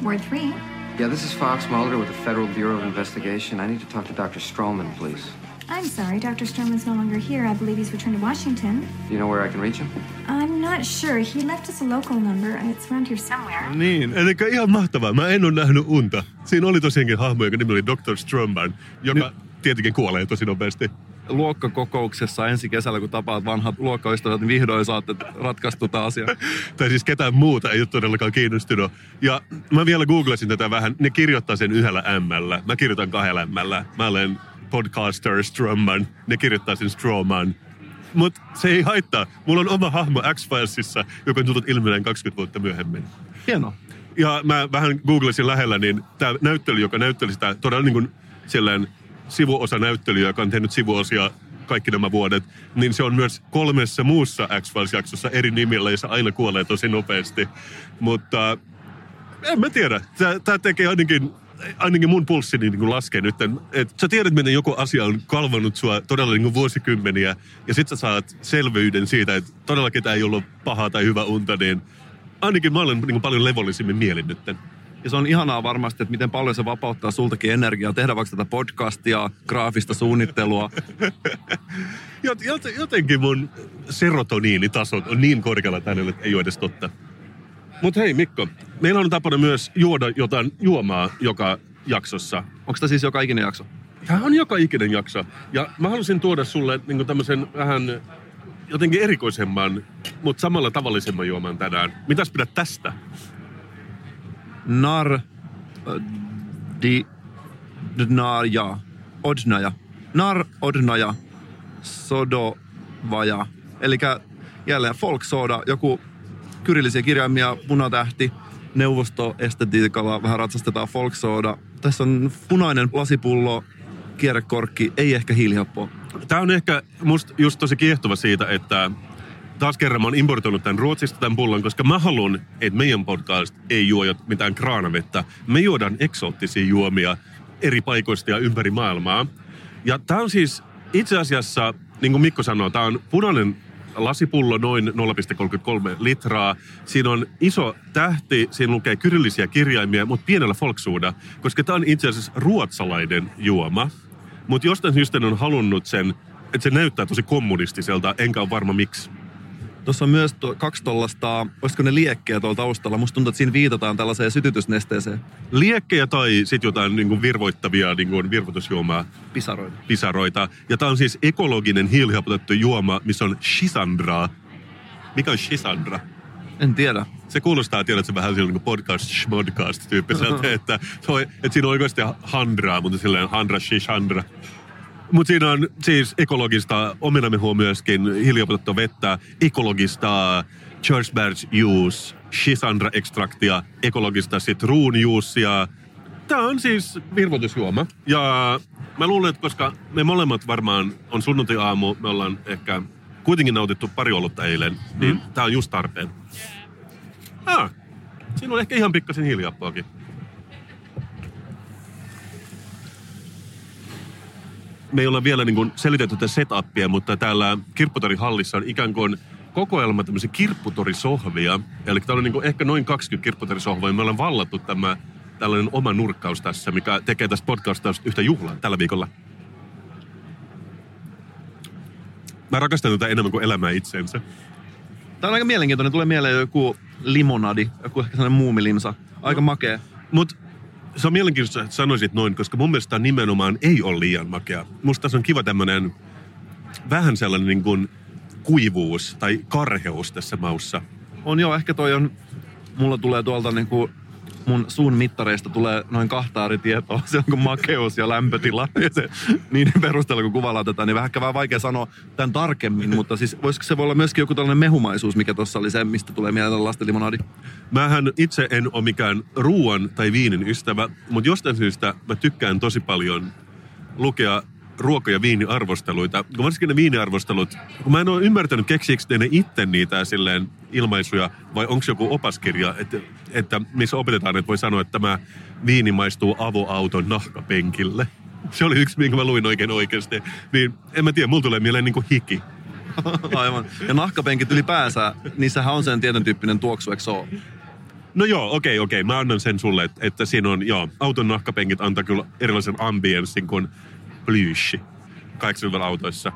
Word three. Yeah, this is Fox Mulder with the Federal Bureau of Investigation. I need to talk to Dr. Stroman, please. I'm sorry, Dr. Sturman's no longer here. I believe he's returned to Washington. Do you know where I can reach him? I'm not sure. He left us a local number, and it's around here somewhere. Niin. Eli ihan mahtavaa. Mä en ole nähnyt unta. Siinä oli tosiaankin hahmo, joka nimi oli Dr. Strömman, joka tietenkin kuolee tosi nopeasti. Luokkakokouksessa ensi kesällä, kun tapaat vanhat luokkaystävät, niin vihdoin saatte ratkaistu tämä asia. tai siis ketään muuta ei ole todellakaan kiinnostunut. Ja mä vielä googlasin tätä vähän. Ne kirjoittaa sen yhdellä M-llä. Mä kirjoitan kahdella M-llä. Mä olen podcaster Strömman. Ne kirjoittaa sen Stroman. Mutta se ei haittaa. Mulla on oma hahmo X-Filesissa, joka on tullut ilmeneen 20 vuotta myöhemmin. Hienoa. Ja mä vähän googlasin lähellä, niin tämä näyttely, joka näytteli sitä todella niin kuin sellainen sivuosa näyttelijä, joka on tehnyt sivuosia kaikki nämä vuodet, niin se on myös kolmessa muussa X-Files-jaksossa eri nimillä ja se aina kuolee tosi nopeasti. Mutta en mä tiedä. Tämä tekee ainakin, ainakin mun pulssini niin laskee nyt. Et sä tiedät, miten joku asia on kalvanut sua todella niin vuosikymmeniä ja sit sä saat selvyyden siitä, että todellakin tämä ei ollut paha tai hyvä unta, niin ainakin mä olen niin paljon levollisimmin mielin nytten. Ja se on ihanaa varmasti, että miten paljon se vapauttaa sultakin energiaa tehdä vaikka tätä podcastia, graafista suunnittelua. Jot, jot, jotenkin mun serotoniinitasot on niin korkealla tänne, että ei ole edes totta. Mutta hei Mikko, meillä on tapana myös juoda jotain juomaa joka jaksossa. Onko tämä siis joka ikinen jakso? Tämä on joka ikinen jakso. Ja mä halusin tuoda sulle niin tämmöisen vähän jotenkin erikoisemman, mutta samalla tavallisemman juoman tänään. Mitäs pidät tästä? Nar... Di... Dnaja. Odnaja. Nar Odnaja. Sodovaja. Eli jälleen folk soda, joku kyrillisiä kirjaimia, punatähti, neuvostoestetiikalla vähän ratsastetaan folk soda. Tässä on punainen lasipullo, kierrekorkki, ei ehkä hiilihappoa. Tämä on ehkä musta just tosi kiehtova siitä, että taas kerran mä oon importoinut tämän Ruotsista tämän pullon, koska mä haluan, että meidän podcast ei juo mitään kraanavettä. Me juodaan eksoottisia juomia eri paikoista ja ympäri maailmaa. Ja tämä on siis itse asiassa, niin kuin Mikko sanoi, tämä on punainen lasipullo noin 0,33 litraa. Siinä on iso tähti, siinä lukee kyrillisiä kirjaimia, mutta pienellä folksuuda, koska tämä on itse asiassa ruotsalainen juoma. Mutta jostain syystä on halunnut sen, että se näyttää tosi kommunistiselta, enkä ole varma miksi. Tuossa on myös to, kaksi tollasta, olisiko ne liekkejä tuolla taustalla. Musta tuntuu, että siinä viitataan tällaiseen sytytysnesteeseen. Liekkejä tai sitten jotain niin kuin virvoittavia niin kuin virvoitusjuomaa, Pisaroita. pisaroita. Ja tämä on siis ekologinen hiilihapotettu juoma, missä on shisandraa. Mikä on shisandra? En tiedä. Se kuulostaa, tiedätkö, vähän silloin niin podcast schmodcast tyyppiseltä, että, että siinä on oikeasti handraa, mutta silleen handra shishandra. Mutta siinä on siis ekologista omenamehua myöskin, hiilihapotettua vettä, ekologista Churchberg juice, shisandra-ekstraktia, ekologista sitruunjuusia. Tämä on siis virvoitusjuoma. Ja mä luulen, että koska me molemmat varmaan on sunnuntai-aamu, me ollaan ehkä kuitenkin nautittu pari olutta eilen, niin mm. tämä on just tarpeen. Ah, siinä on ehkä ihan pikkasen hiilihappaakin. Me ei olla vielä niin kuin selitetty tätä setupia, mutta täällä kirpputorihallissa on ikään kuin kokoelma tämmöisiä kirpputorisohvia. Eli täällä on niin kuin ehkä noin 20 kirpputorisohvaa, ja me ollaan vallattu tämä tällainen oma nurkkaus tässä, mikä tekee tästä podcastista yhtä juhlaa tällä viikolla. Mä rakastan tätä enemmän kuin elämää itsensä. Tämä on aika mielenkiintoinen. Tulee mieleen joku limonadi, joku ehkä sellainen muumilimsa. Aika makea. Mutta se on mielenkiintoista, että sanoisit noin, koska mun mielestä nimenomaan ei ole liian makea. Musta tässä on kiva tämmönen vähän sellainen niin kuin kuivuus tai karheus tässä maussa. On joo, ehkä toi on, mulla tulee tuolta niinku mun suun mittareista tulee noin kahta eri tietoa. Se on kuin makeus ja lämpötila. Ja se, niiden perusteella, kun kuvaillaan tätä, niin vähän vähän vaikea sanoa tämän tarkemmin. Mutta siis voisiko se voi olla myöskin joku tällainen mehumaisuus, mikä tuossa oli se, mistä tulee mieleen lastenlimonadi. Mähän itse en ole mikään ruoan tai viinin ystävä, mutta jostain syystä mä tykkään tosi paljon lukea ruoka- ja viiniarvosteluita. Varsinkin ne viiniarvostelut, kun mä en ole ymmärtänyt, keksiikö ne itse niitä silleen ilmaisuja, vai onko joku opaskirja, että, että missä opetetaan, että voi sanoa, että tämä viini maistuu avoauton nahkapenkille. Se oli yksi, minkä mä luin oikein oikeasti. Niin en mä tiedä, mulla tulee mieleen niin kuin hiki. Aivan. Ja nahkapenkit ylipäänsä, niissähän on sen tietyn tyyppinen tuoksu, eikö se ole? No joo, okei, okei. Mä annan sen sulle, että, että siinä on, joo, auton nahkapenkit antaa kyllä erilaisen ambienssin kuin plyyshi. 80 autoissa.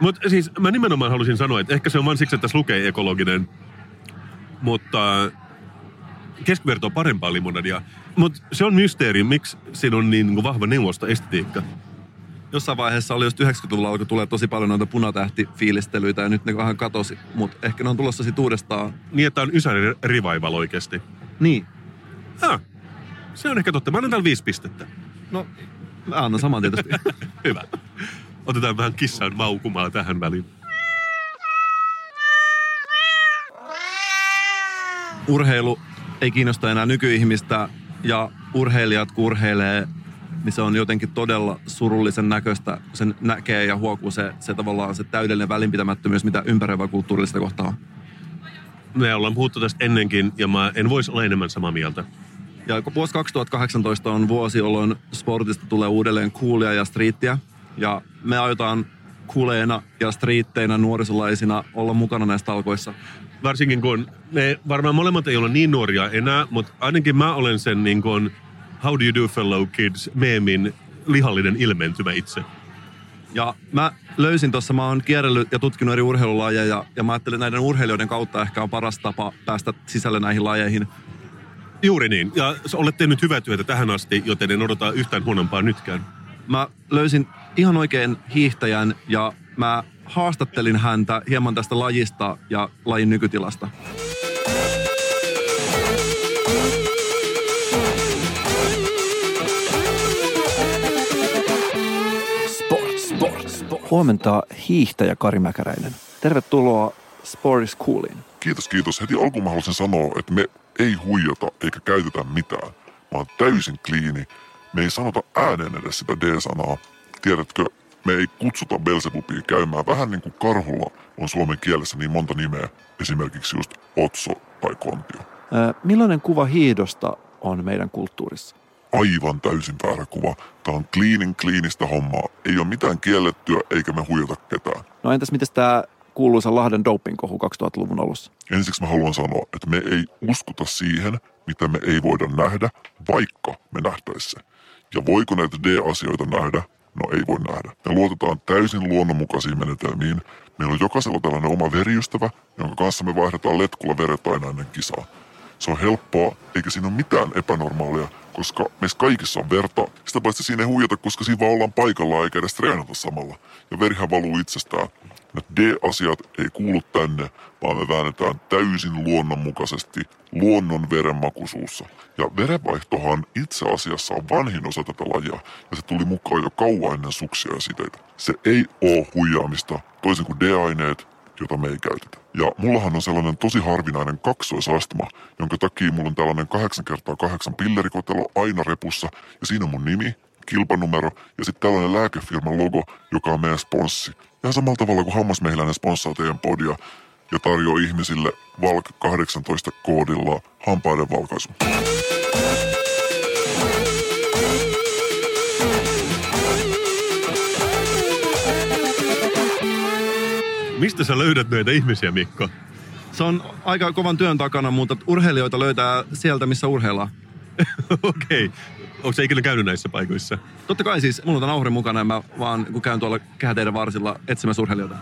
Mutta siis mä nimenomaan halusin sanoa, että ehkä se on vain siksi, että tässä lukee ekologinen, mutta keskiverto on parempaa limonadia. Mutta se on mysteeri, miksi siinä on niin, niin kuin vahva neuvostoestetiikka. Jossain vaiheessa oli just 90-luvulla alkoi tulee tosi paljon noita punatähtifiilistelyitä ja nyt ne vähän katosi, mutta ehkä ne on tulossa sitten uudestaan. Niin, että on Ysäri Revival oikeasti. Niin. Ah, se on ehkä totta. Mä annan täällä viisi pistettä. No, mä annan saman tietysti. Hyvä. Otetaan vähän kissan maukumaa tähän väliin. Urheilu ei kiinnosta enää nykyihmistä ja urheilijat kun urheilee, niin se on jotenkin todella surullisen näköistä, kun sen näkee ja huokuu se, se tavallaan se täydellinen välinpitämättömyys, mitä ympäröivää kulttuurista kohtaa. Me ollaan puhuttu tästä ennenkin ja mä en voisi olla enemmän samaa mieltä. Ja kun vuosi 2018 on vuosi, jolloin sportista tulee uudelleen coolia ja streettiä. Ja me aiotaan kuuleena ja striitteinä nuorisolaisina olla mukana näissä talkoissa. Varsinkin kun me varmaan molemmat ei ole niin nuoria enää, mutta ainakin mä olen sen niin kuin How do you do fellow kids meemin lihallinen ilmentymä itse. Ja mä löysin tuossa, mä oon kierrellyt ja tutkinut eri urheilulajeja ja mä ajattelin, että näiden urheilijoiden kautta ehkä on paras tapa päästä sisälle näihin lajeihin. Juuri niin. Ja olet tehnyt hyvää työtä tähän asti, joten en odota yhtään huonompaa nytkään. Mä löysin ihan oikein hiihtäjän ja mä haastattelin häntä hieman tästä lajista ja lajin nykytilasta. Sport, sport, sport. Huomenta hiihtäjä Kari Mäkäräinen. Tervetuloa Sports Cooliin. Kiitos, kiitos. Heti alkuun mä haluaisin sanoa, että me ei huijata eikä käytetä mitään. Mä oon täysin kliini. Me ei sanota ääneen edes sitä D-sanaa. Tiedätkö, me ei kutsuta Belzebubia käymään vähän niin kuin karhulla on suomen kielessä niin monta nimeä. Esimerkiksi just Otso tai Kontio. Ö, millainen kuva hiihdosta on meidän kulttuurissa? Aivan täysin väärä kuva. Tää on cleanin kliinistä hommaa. Ei ole mitään kiellettyä eikä me huijata ketään. No entäs miten tämä kuuluisa Lahden dopingkohu 2000-luvun alussa? Ensiksi mä haluan sanoa, että me ei uskota siihen, mitä me ei voida nähdä, vaikka me nähtäisi se. Ja voiko näitä D-asioita nähdä? No ei voi nähdä. Me luotetaan täysin luonnonmukaisiin menetelmiin. Meillä on jokaisella tällainen oma veriystävä, jonka kanssa me vaihdetaan letkulla veret aina ennen kisaa. Se on helppoa, eikä siinä ole mitään epänormaalia, koska meissä kaikissa on verta. Sitä paitsi siinä ei huijata, koska siinä vaan ollaan paikalla eikä edes treenata samalla. Ja verihän valuu itsestään. Nämä D-asiat ei kuulu tänne, vaan me väännetään täysin luonnonmukaisesti luonnon verenmakuisuussa. Ja verenvaihtohan itse asiassa on vanhin osa tätä lajia, ja se tuli mukaan jo kauan ennen suksia ja siteitä. Se ei oo huijaamista, toisin kuin D-aineet, jota me ei käytetä. Ja mullahan on sellainen tosi harvinainen kaksoisastma, jonka takia mulla on tällainen 8 kertaa 8 pillerikotelo aina repussa, ja siinä on mun nimi, kilpanumero ja sitten tällainen lääkefirman logo, joka on meidän sponssi. Ihan samalla tavalla kuin Hammasmehiläinen sponssaa teidän podia ja tarjoaa ihmisille VALK 18 koodilla hampaiden valkaisu. Mistä sä löydät näitä ihmisiä, Mikko? Se on aika kovan työn takana, mutta urheilijoita löytää sieltä, missä urheillaan. Okei. Okay. Onko sä ikinä käynyt näissä paikoissa? Totta kai siis, mulla on tämän nauhuri mukana ja mä vaan kun käyn tuolla kehäteiden varsilla etsimässä urheilijoita.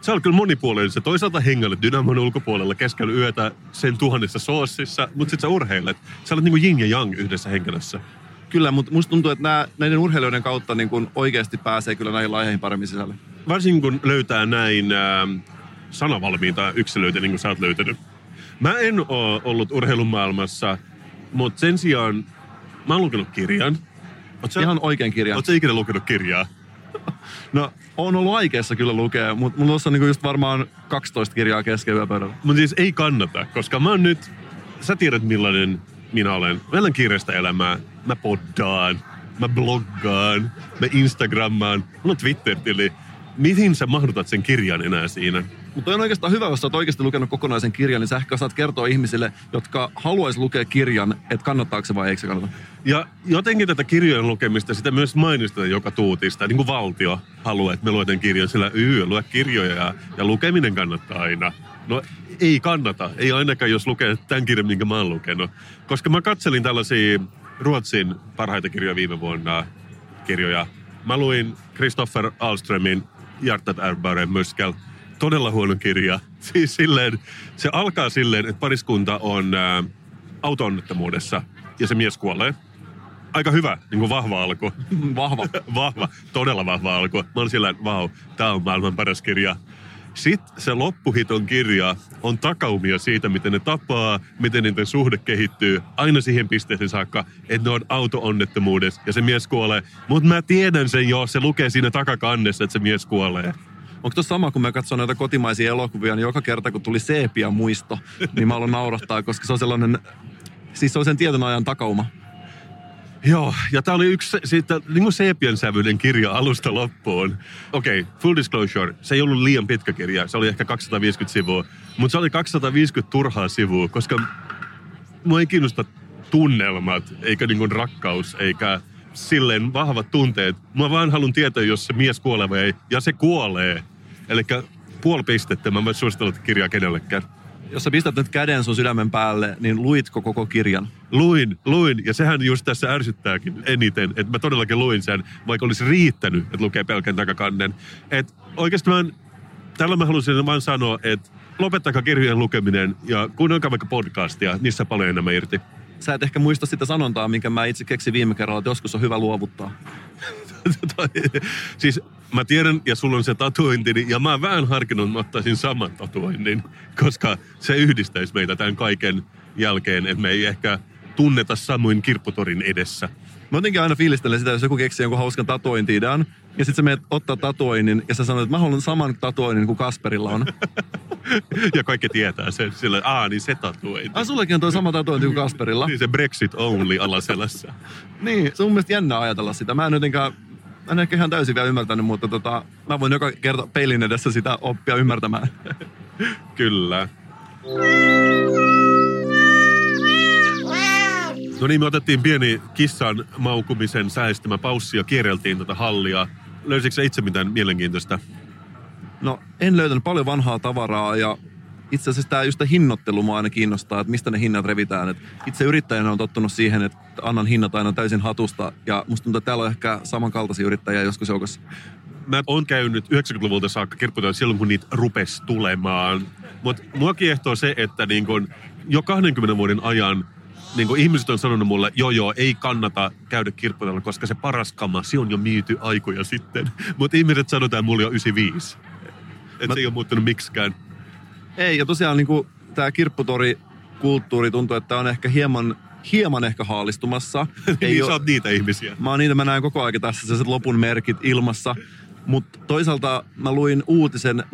Se on kyllä monipuolinen. Se toisaalta hengailet Dynamon ulkopuolella keskellä yötä sen tuhannessa soossissa, mutta sitten sä urheilet. Sä olet niinku yin ja yang yhdessä henkilössä. Kyllä, mutta musta tuntuu, että nää, näiden urheilijoiden kautta niin kun oikeasti pääsee kyllä näihin laiheihin paremmin sisälle. Varsinkin kun löytää näin äh, sanavalmiita yksilöitä, niin kuin sä oot löytänyt. Mä en oo ollut urheilun maailmassa, mutta sen sijaan mä oon lukenut kirjan. Oot sä, Ihan oikein kirja. Oot sä ikinä lukenut kirjaa? No, on ollut aikeessa kyllä lukea, mutta mulla on niinku just varmaan 12 kirjaa kesken yöpöydällä. Mutta siis ei kannata, koska mä oon nyt... Sä tiedät millainen minä olen. Mä elän kiireistä elämää. Mä poddaan. Mä bloggaan. Mä instagrammaan. Mulla on Twitter-tili. Mihin sä mahdutat sen kirjan enää siinä? Mutta on oikeastaan hyvä, jos sä oot oikeasti lukenut kokonaisen kirjan, niin sä ehkä saat kertoa ihmisille, jotka haluaisi lukea kirjan, että kannattaako se vai eikö se kannata. Ja jotenkin tätä kirjojen lukemista, sitä myös mainostetaan joka tuutista. Niin kuin valtio haluaa, että me luetaan kirjoja, sillä yy, lue kirjoja ja, ja lukeminen kannattaa aina. No ei kannata, ei ainakaan jos lukee tämän kirjan, minkä mä oon lukenut. Koska mä katselin tällaisia Ruotsin parhaita kirjoja viime vuonna, kirjoja, Mä luin Christopher Alströmin Hjärtat är bara. Todella huono kirja. Siis silleen, se alkaa silleen, että pariskunta on auto-onnettomuudessa ja se mies kuolee. Aika hyvä, niin kuin vahva alku. Vahva. vahva, todella vahva alku. Mä olin sillä, vau, tää on maailman paras kirja. Sitten se loppuhiton kirja on takaumia siitä, miten ne tapaa, miten niiden suhde kehittyy, aina siihen pisteeseen saakka, että ne on auto-onnettomuudessa ja se mies kuolee. Mutta mä tiedän sen jo, se lukee siinä takakannessa, että se mies kuolee. Onko tuossa sama, kun mä katson näitä kotimaisia elokuvia, niin joka kerta kun tuli Seepia muisto, niin mä aloin naurattaa, koska se on sellainen, siis se on sen tietyn ajan takauma. Joo, ja tämä oli yksi siitä niin kuin seepien sävyinen kirja alusta loppuun. Okei, okay, full disclosure, se ei ollut liian pitkä kirja, se oli ehkä 250 sivua, mutta se oli 250 turhaa sivua, koska mua ei kiinnosta tunnelmat, eikä niin kuin rakkaus, eikä silleen vahvat tunteet. Mä vaan haluan tietää, jos se mies kuolee vai ei, ja se kuolee. Eli puoli pistettä, mä en suositella kirjaa kenellekään. Jos sä pistät nyt käden sun sydämen päälle, niin luitko koko kirjan? Luin, luin. Ja sehän just tässä ärsyttääkin eniten, että mä todellakin luin sen, vaikka olisi riittänyt, että lukee pelkän takakannen. Et oikeastaan tällä mä haluaisin vain sanoa, että lopettakaa kirjojen lukeminen ja kuunnelkaa vaikka podcastia, niissä on paljon enemmän irti. Sä et ehkä muista sitä sanontaa, minkä mä itse keksin viime kerralla, että joskus on hyvä luovuttaa. siis mä tiedän, ja sulla on se tatuointi, niin- ja mä vähän harkinnut, että mä ottaisin saman tatuoinnin, koska se yhdistäisi meitä tämän kaiken jälkeen, että me ei ehkä tunneta samoin kirpputorin edessä. Mä jotenkin aina fiilistelen sitä, jos joku keksii jonkun hauskan tatuointi-idean, ja sitten sä menet ottaa tatuoinnin, ja sä sanot, että mä haluan saman tatuoinnin kuin Kasperilla on. ja kaikki tietää sen, sillä aa, niin se tatuointi. Ah, sullekin on tuo sama tatuointi kuin Kasperilla. niin se Brexit only alaselässä. niin, se on mun mielestä jännä ajatella sitä. Mä en jotenkaan, mä en ehkä ihan täysin vielä ymmärtänyt, mutta tota, mä voin joka kerta peilin edessä sitä oppia ymmärtämään. Kyllä. No niin, me otettiin pieni kissan maukumisen säestämä paussi ja kierreltiin tätä hallia. Löysitkö itse mitään mielenkiintoista? No, en löytänyt paljon vanhaa tavaraa ja itse asiassa tämä just hinnoittelu mua aina kiinnostaa, että mistä ne hinnat revitään. Et itse yrittäjänä on tottunut siihen, että annan hinnat aina täysin hatusta ja musta tuntuu, että täällä on ehkä samankaltaisia yrittäjiä joskus joukossa. Mä oon käynyt 90-luvulta saakka kirpputoilla silloin, kun niitä rupesi tulemaan. Mutta mua kiehtoo se, että niin kun jo 20 vuoden ajan niin kuin ihmiset on sanonut mulle, joo joo, ei kannata käydä kirpputoilla, koska se paras kama, se on jo myyty aikoja sitten. Mutta ihmiset sanotaan mulle jo 95. Että Mä... se ei ole muuttunut miksikään. Ei, ja tosiaan niin tämä kirpputori-kulttuuri tuntuu, että on ehkä hieman, hieman ehkä haalistumassa. niin, ei sä oot niitä ihmisiä. Mä oon niitä, mä näen koko ajan tässä sellaiset lopun merkit ilmassa. Mutta toisaalta mä luin uutisen 14.4.2017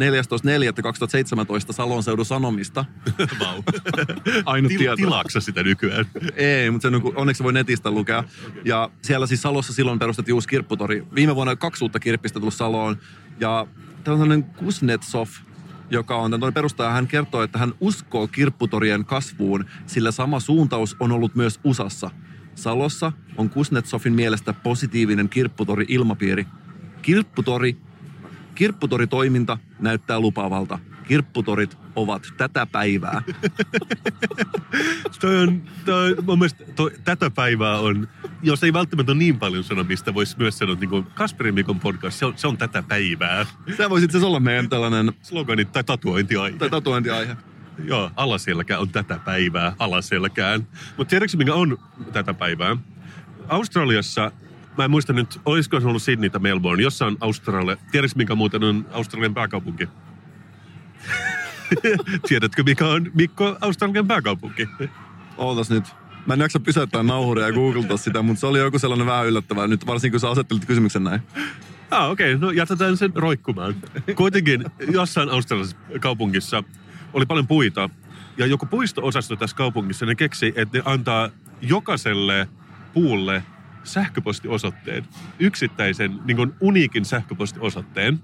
Salon seudun Sanomista. Vau. Ainut Til, tieto. Tilaaksa sitä nykyään? Ei, mutta on, onneksi voi netistä lukea. Okay. Ja siellä siis Salossa silloin perustettiin uusi kirpputori. Viime vuonna kaksi uutta kirppistä tullut Saloon. Ja sellainen Kuznetsov, joka on tämän perustaja, hän kertoo, että hän uskoo kirpputorien kasvuun, sillä sama suuntaus on ollut myös USAssa. Salossa on Kuznetsovin mielestä positiivinen kirpputori ilmapiiri. Kirpputori, kirpputoritoiminta näyttää lupaavalta. Kirpputorit ovat tätä päivää. toi on, toi, mun mielestä toi, tätä päivää on, jos ei välttämättä ole niin paljon sanomista, voisi myös sanoa, että niin Kasperin Mikon podcast, se on, se on tätä päivää. Se voisi itse olla meidän tällainen... Slogani tai tatuointiaihe. Tai tatuointiaihe. Joo, alaselkä on tätä päivää, alaselkään. Mutta tiedätkö mikä on tätä päivää? Australiassa, mä en muista nyt, olisiko se ollut Sydney tai Melbourne, jossain Australia. Tiedätkö mikä muuten on Australian pääkaupunki? Tiedätkö mikä on Mikko Australian pääkaupunki? Ootas nyt. Mä en jaksa pysäyttää nauhuria ja googlata sitä, mutta se oli joku sellainen vähän yllättävää nyt, varsinkin kun sä asettelit kysymyksen näin. Ah, okei. Okay. No jätetään sen roikkumaan. Kuitenkin jossain australialaisessa kaupungissa oli paljon puita. Ja joku puisto-osasto tässä kaupungissa, ne keksi, että ne antaa jokaiselle puulle sähköpostiosoitteen. Yksittäisen, niin kuin uniikin sähköpostiosoitteen.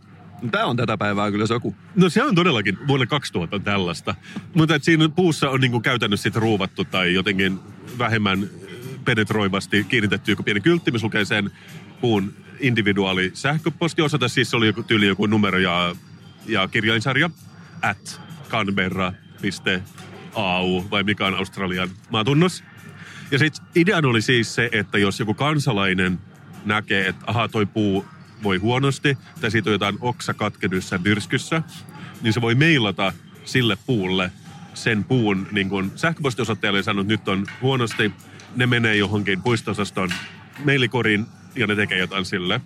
Tämä on tätä päivää kyllä joku. No se on todellakin vuonna 2000 on tällaista. Mutta et siinä puussa on niinku käytännössä sit ruuvattu tai jotenkin vähemmän penetroivasti kiinnitetty joku pieni kyltti, missä lukee sen puun individuaali sähköpostiosoite. Siis se oli joku tyyli joku numero ja, ja kirjainsarja at canberra.au vai mikä on Australian maatunnos. Ja sitten idean oli siis se, että jos joku kansalainen näkee, että aha, toi puu voi huonosti, tai siitä on jotain oksa katkenyssä myrskyssä, niin se voi mailata sille puulle sen puun niin sähköpostiosoitteelle ja sanoo, että nyt on huonosti, ne menee johonkin puistosaston mailikoriin ja ne tekee jotain sille.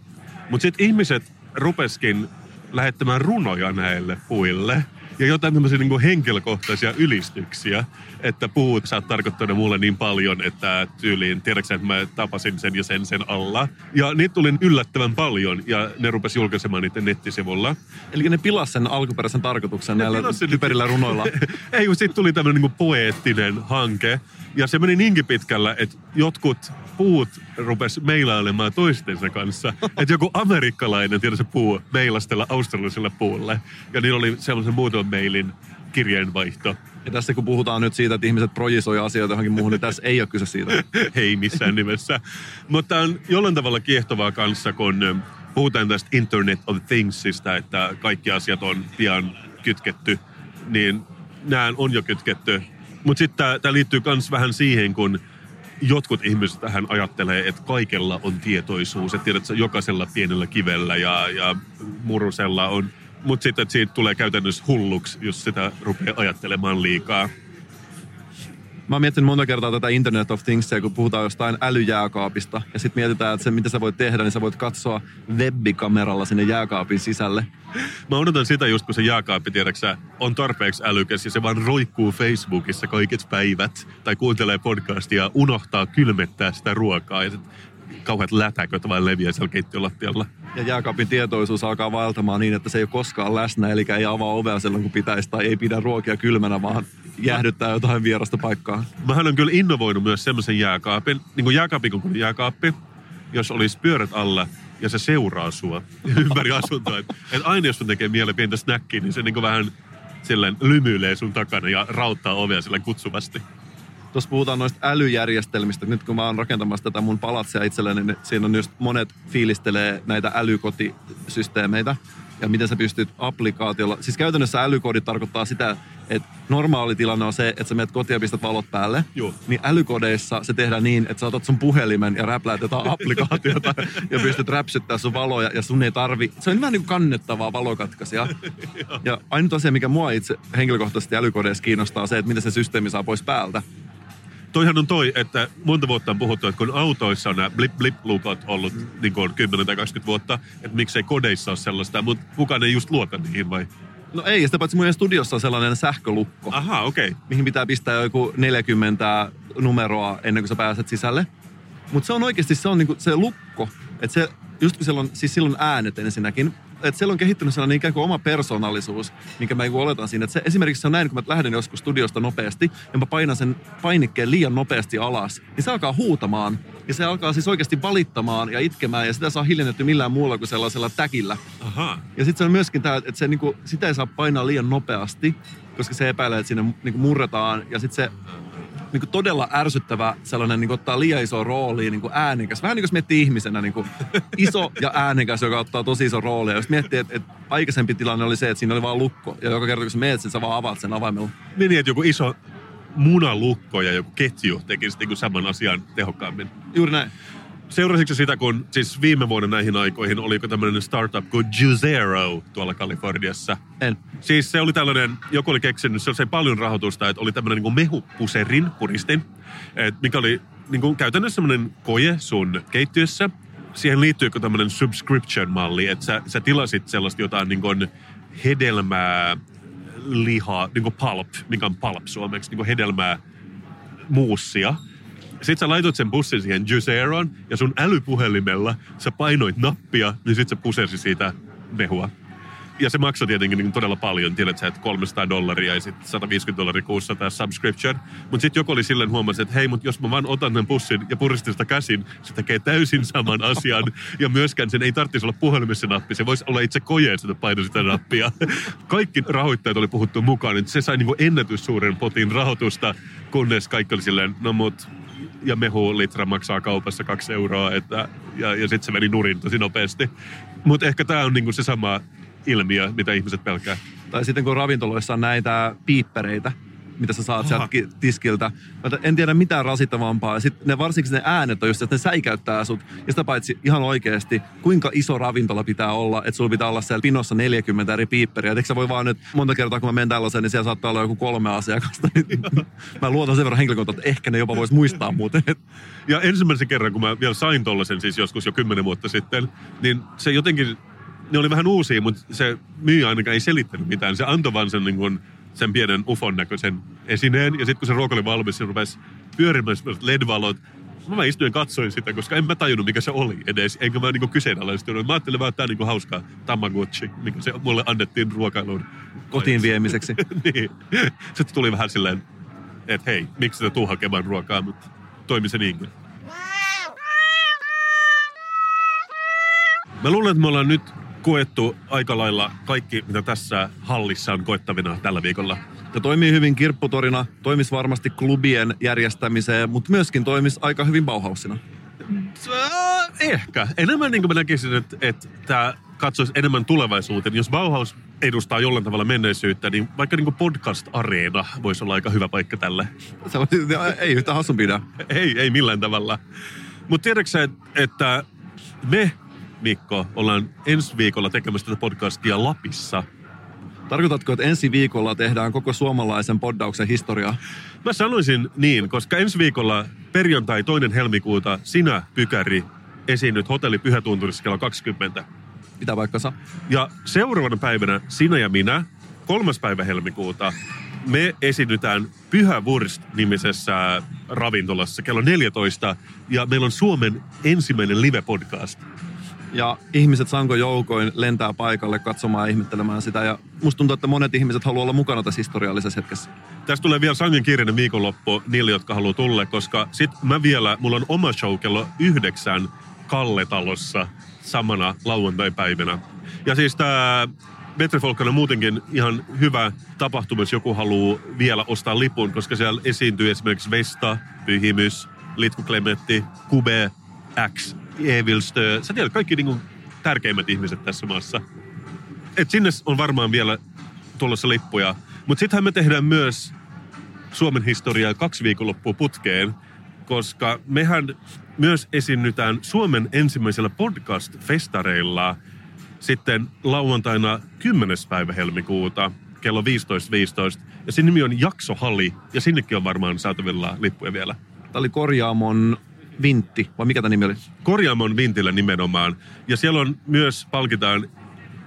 Mutta sitten ihmiset rupeskin lähettämään runoja näille puille ja jotain tämmöisiä niin henkilökohtaisia ylistyksiä, että puut sä oot tarkoittanut mulle niin paljon, että tyyliin, tiedätkö että mä tapasin sen ja sen sen alla. Ja niitä tuli yllättävän paljon ja ne rupesi julkaisemaan niiden nettisivulla. Eli ne pilas sen alkuperäisen tarkoituksen näillä pilas sen- typerillä runoilla. Ei, kun sitten tuli tämmöinen niin poeettinen hanke. Ja se meni niinkin pitkällä, että jotkut puut rupes meilailemaan toistensa kanssa. että joku amerikkalainen, tiedä se puu, meilastella australialaiselle puulle. Ja niillä oli sellaisen muutaman mailin kirjeenvaihto. Ja tässä kun puhutaan nyt siitä, että ihmiset projisoi asioita johonkin muuhun, niin tässä ei ole kyse siitä. Ei missään nimessä. Mutta on jollain tavalla kiehtovaa kanssa, kun puhutaan tästä Internet of Thingsista, että kaikki asiat on pian kytketty, niin nämä on jo kytketty. Mutta sitten tämä liittyy myös vähän siihen, kun jotkut ihmiset tähän ajattelee, että kaikella on tietoisuus. Että tiedät, että jokaisella pienellä kivellä ja, ja murusella on. Mutta sitten siitä tulee käytännössä hulluksi, jos sitä rupeaa ajattelemaan liikaa. Mä oon miettinyt monta kertaa tätä Internet of Thingsia, kun puhutaan jostain älyjääkaapista. Ja sitten mietitään, että se mitä sä voit tehdä, niin sä voit katsoa webbikameralla sinne jääkaapin sisälle. Mä odotan sitä just, kun se jääkaappi, tiedäksä, on tarpeeksi älykäs ja se vaan roikkuu Facebookissa kaiket päivät tai kuuntelee podcastia ja unohtaa kylmettää sitä ruokaa ja sit kauheat lätäköt vaan leviää siellä keittiölattialla. Ja jääkaapin tietoisuus alkaa vaeltamaan niin, että se ei ole koskaan läsnä, eli ei avaa ovea silloin kun pitäisi, tai ei pidä ruokia kylmänä, vaan jäähdyttää jotain vierasta paikkaa. Mähän on kyllä innovoinut myös semmoisen jääkaapin, niin kuin jääkaapin kuin jääkaappi, jos olisi pyörät alla ja se seuraa sua ympäri asuntoa. Et, et aina jos sun tekee mieleen pientä snäkkiä, niin se niin kuin vähän silleen lymyilee sun takana ja rauttaa ovea silleen kutsuvasti. Tuossa puhutaan noista älyjärjestelmistä. Nyt kun mä oon rakentamassa tätä mun palatsia itselleni, niin siinä on just monet fiilistelee näitä älykotisysteemeitä ja miten sä pystyt applikaatiolla. Siis käytännössä älykodit tarkoittaa sitä, että normaali tilanne on se, että sä menet kotiin ja pistät valot päälle. Joo. Niin älykodeissa se tehdään niin, että sä otat sun puhelimen ja räpläät jotain applikaatiota ja pystyt räpsyttää sun valoja ja sun ei tarvi. Se on vähän niin kuin kannettavaa valokatkaisija. ja ainut asia, mikä mua itse henkilökohtaisesti älykodeissa kiinnostaa, on se, että miten se systeemi saa pois päältä. Toihan on toi, että monta vuotta on puhuttu, että kun autoissa on nämä blip blip lukot ollut niin kuin 10 tai 20 vuotta, että miksei kodeissa ole sellaista, mutta kukaan ei just luota niihin vai? No ei, sitä paitsi mun studiossa on sellainen sähkölukko, Aha, okei. Okay. mihin pitää pistää joku 40 numeroa ennen kuin sä pääset sisälle. Mutta se on oikeasti se, on niinku se lukko, että se, just kun siellä on, siis silloin äänet ensinnäkin, että siellä on kehittynyt sellainen ikään kuin oma persoonallisuus, minkä mä niinku oletan siinä. Että se, esimerkiksi se on näin, kun mä lähden joskus studiosta nopeasti ja mä painan sen painikkeen liian nopeasti alas, niin se alkaa huutamaan. Ja se alkaa siis oikeasti valittamaan ja itkemään ja sitä saa hiljennetty millään muulla kuin sellaisella täkillä. Aha. Ja sitten se on myöskin tämä, että se niinku, sitä ei saa painaa liian nopeasti, koska se epäilee, että siinä niinku murretaan. Ja sitten se niinku todella ärsyttävä sellainen niinku ottaa liian iso rooli, niinku äänekäs. Vähän niin kuin miettii ihmisenä niinku iso ja äänekäs, joka ottaa tosi iso rooli. Ja jos miettii, että, että aikaisempi tilanne oli se, että siinä oli vain lukko. Ja joka kerta kun sä meet sä vaan avaat sen avaimella. Niin, että joku iso munalukko ja joku ketju tekisi niin kuin saman asian tehokkaammin. Juuri näin. Seurasitko sitä, kun siis viime vuonna näihin aikoihin oliko tämmöinen startup kuin Juicero tuolla Kaliforniassa? En. Siis se oli tällainen, joku oli keksinyt, se sai paljon rahoitusta, että oli tämmöinen niin mehupuserin puristin, et mikä oli niin kuin käytännössä semmoinen koje sun keittiössä. Siihen liittyykö tämmöinen subscription-malli, että sä, sä tilasit sellaista jotain niin kuin hedelmää, lihaa, niin kuin pulp, mikä on pulp suomeksi, niin kuin hedelmää, muussia. Sitten sä laitoit sen pussin siihen Juiceroon ja sun älypuhelimella sä painoit nappia, niin sit se pusersi siitä mehua. Ja se maksoi tietenkin niin todella paljon. Tiedät sä, että 300 dollaria ja sitten 150 dollaria kuussa tämä subscription. Mutta sitten joku oli silleen huomasi, että hei, mutta jos mä vaan otan tämän pussin ja puristin sitä käsin, se tekee täysin saman asian. Ja myöskään sen ei tarvitsisi olla puhelimessa nappi. Se voisi olla itse kojeessa, että paino sitä nappia. Kaikki rahoittajat oli puhuttu mukaan, että se sai niin ennätyssuuren potin rahoitusta, kunnes kaikki oli silleen, no mut ja mehulitra maksaa kaupassa kaksi euroa, että, ja, ja sitten se meni nurin tosi nopeasti. Mutta ehkä tämä on niinku se sama ilmiö, mitä ihmiset pelkää. Tai sitten kun ravintoloissa on näitä piippereitä, mitä sä saat Aha. sieltä ki- tiskiltä. En tiedä mitään rasittavampaa. Sitten ne, varsinkin ne äänet on just, että ne säikäyttää sut. Ja sitä paitsi ihan oikeasti, kuinka iso ravintola pitää olla, että sulla pitää olla siellä pinossa 40 eri piipperiä. Eikö sä voi vaan nyt, monta kertaa kun mä menen tällaiseen, niin siellä saattaa olla joku kolme asiakasta. Niin mä luotan sen verran henkilökuntaan, että ehkä ne jopa vois muistaa muuten. Ja ensimmäisen kerran, kun mä vielä sain tollasen siis joskus jo kymmenen vuotta sitten, niin se jotenkin, ne oli vähän uusia, mutta se myyjä ainakaan ei selittänyt mitään. Se antoi vaan sen, niin kuin, sen pienen ufon näköisen esineen. Ja sitten kun se ruoka oli valmis, se rupesi pyörimään LED-valot. Mä istuin ja katsoin sitä, koska en mä tajunnut, mikä se oli edes. Enkä mä niinku kyseenalaistunut. Mä ajattelin vaan, että tää on niinku hauskaa Tamagotchi, mikä se mulle annettiin ruokailuun. Kotiin viemiseksi. niin. Sitten tuli vähän silleen, että hei, miksi sitä tuu hakemaan ruokaa, mutta toimi se niinkin. Mä luulen, että me ollaan nyt koettu aika lailla kaikki, mitä tässä hallissa on koettavina tällä viikolla. Ja toimii hyvin kirpputorina, toimis varmasti klubien järjestämiseen, mutta myöskin toimis aika hyvin Bauhausina. Äh, Ehkä. Enemmän niin kuin mä näkisin, että, että tämä katsoisi enemmän tulevaisuuteen. Jos Bauhaus edustaa jollain tavalla menneisyyttä, niin vaikka niin podcast-areena voisi olla aika hyvä paikka tälle. Se on, ei yhtä hassumpi idea. Ei, ei millään tavalla. Mutta tiedätkö että me, Mikko, ollaan ensi viikolla tekemässä tätä podcastia Lapissa. Tarkoitatko, että ensi viikolla tehdään koko suomalaisen poddauksen historiaa? Mä sanoisin niin, koska ensi viikolla perjantai toinen helmikuuta sinä, Pykäri, esiinnyt hotelli Pyhätunturissa kello 20. Mitä paikkansa? Ja seuraavana päivänä sinä ja minä, kolmas päivä helmikuuta, me esiinnytään Pyhä Wurst-nimisessä ravintolassa kello 14. Ja meillä on Suomen ensimmäinen live-podcast. Ja ihmiset sanko joukoin lentää paikalle katsomaan ja ihmettelemään sitä. Ja musta tuntuu, että monet ihmiset haluaa olla mukana tässä historiallisessa hetkessä. Tästä tulee vielä sangen kiireinen viikonloppu niille, jotka haluaa tulla, koska sit mä vielä, mulla on oma show kello yhdeksän Kalletalossa samana lauantai-päivänä. Ja siis tää Metrifolkan on muutenkin ihan hyvä tapahtuma, jos joku haluaa vielä ostaa lipun, koska siellä esiintyy esimerkiksi Vesta, Pyhimys, Litku Klemetti, Kube, X, Evilstö. Sä tiedät kaikki niinku tärkeimmät ihmiset tässä maassa. Et sinne on varmaan vielä tulossa lippuja. Mutta sittenhän me tehdään myös Suomen historiaa kaksi viikonloppua putkeen, koska mehän myös esiinnytään Suomen ensimmäisellä podcast-festareilla sitten lauantaina 10. päivä helmikuuta kello 15.15. Ja sen nimi on Jaksohalli, ja sinnekin on varmaan saatavilla lippuja vielä. Tämä oli Korjaamon Vintti, vai mikä tämä nimi oli? Korjaamon Vintillä nimenomaan. Ja siellä on myös palkitaan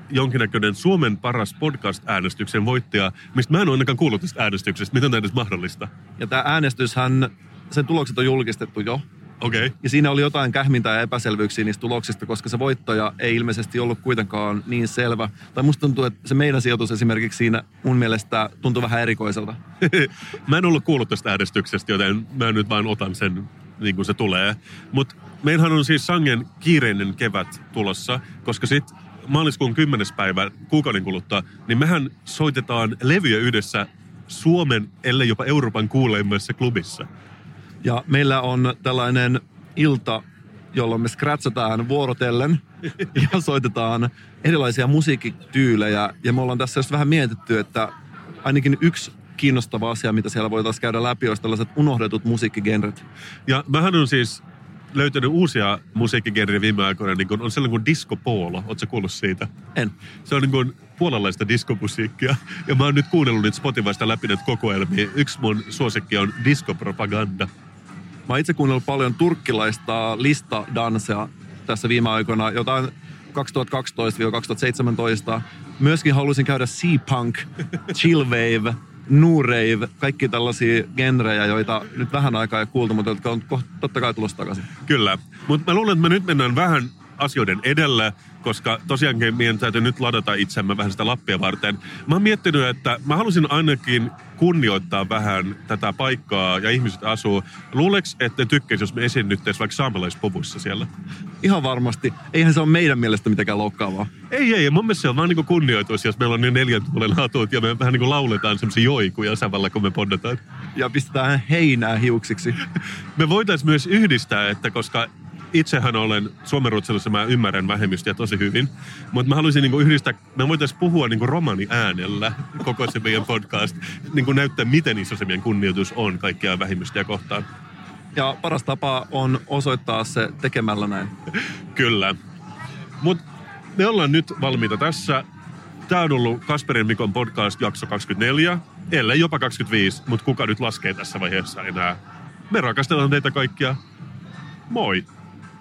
jonkinnäköinen Suomen paras podcast-äänestyksen voittaja, mistä mä en ole ainakaan kuullut tästä äänestyksestä. Miten tämä edes mahdollista? Ja tämä äänestyshän, sen tulokset on julkistettu jo. Okei. Okay. Ja siinä oli jotain kähmintää ja epäselvyyksiä niistä tuloksista, koska se voittaja ei ilmeisesti ollut kuitenkaan niin selvä. Tai musta tuntuu, että se meidän sijoitus esimerkiksi siinä mun mielestä tuntuu vähän erikoiselta. mä en ollut kuullut tästä äänestyksestä, joten mä nyt vaan otan sen niin kuin se tulee. Mutta meillähän on siis sangen kiireinen kevät tulossa, koska sitten maaliskuun 10. päivä kuukauden kuluttua, niin mehän soitetaan levyjä yhdessä Suomen, ellei jopa Euroopan kuuleimmassa klubissa. Ja meillä on tällainen ilta, jolloin me scratchataan vuorotellen ja soitetaan erilaisia musiikkityylejä. Ja me ollaan tässä just vähän mietitty, että ainakin yksi kiinnostava asia, mitä siellä voitaisiin käydä läpi, olisi tällaiset unohdetut musiikkigenret. Ja mähän on siis löytänyt uusia musiikkigenrejä viime aikoina, niin kun on sellainen kuin disco polo. Oletko kuullut siitä? En. Se on niin kuin puolalaista diskomusiikkia. Ja mä oon nyt kuunnellut niitä Spotifysta läpi näitä kokoelmia. Yksi mun suosikki on diskopropaganda. Mä oon itse kuunnellut paljon turkkilaista listadansea tässä viime aikoina, jotain 2012-2017. Myöskin haluaisin käydä C-punk, chill wave, new rave, kaikki tällaisia genrejä, joita nyt vähän aikaa ei kuultu, mutta jotka on koht- totta kai tulossa takaisin. Kyllä. Mutta mä luulen, että me nyt mennään vähän asioiden edellä, koska tosiaankin meidän täytyy nyt ladata itsemme vähän sitä Lappia varten. Mä oon miettinyt, että mä halusin ainakin kunnioittaa vähän tätä paikkaa ja ihmiset asuu. Luuleks, että ne tykkäis, jos me esiinnyttäis vaikka saamelaispuvuissa siellä? Ihan varmasti. Eihän se ole meidän mielestä mitenkään loukkaavaa. Ei, ei. Mun mielestä se on vaan niinku kunnioitus, jos meillä on ne neljän tuulen hatut ja me vähän niinku lauletaan semmoisia joikuja samalla, kun me poddataan. Ja pistetään heinää hiuksiksi. Me voitaisiin myös yhdistää, että koska itsehän olen suomenruotsalaisessa, mä ymmärrän vähemmistöjä tosi hyvin, mutta mä haluaisin niinku yhdistää, me voitaisiin puhua niinku romani äänellä koko se meidän podcast, niinku näyttää miten iso se meidän kunnioitus on kaikkia vähemmistöjä kohtaan. Ja paras tapa on osoittaa se tekemällä näin. Kyllä. Mutta me ollaan nyt valmiita tässä. Tämä on ollut Kasperin Mikon podcast jakso 24, ellei jopa 25, mutta kuka nyt laskee tässä vaiheessa enää. Me rakastellaan teitä kaikkia. Moi!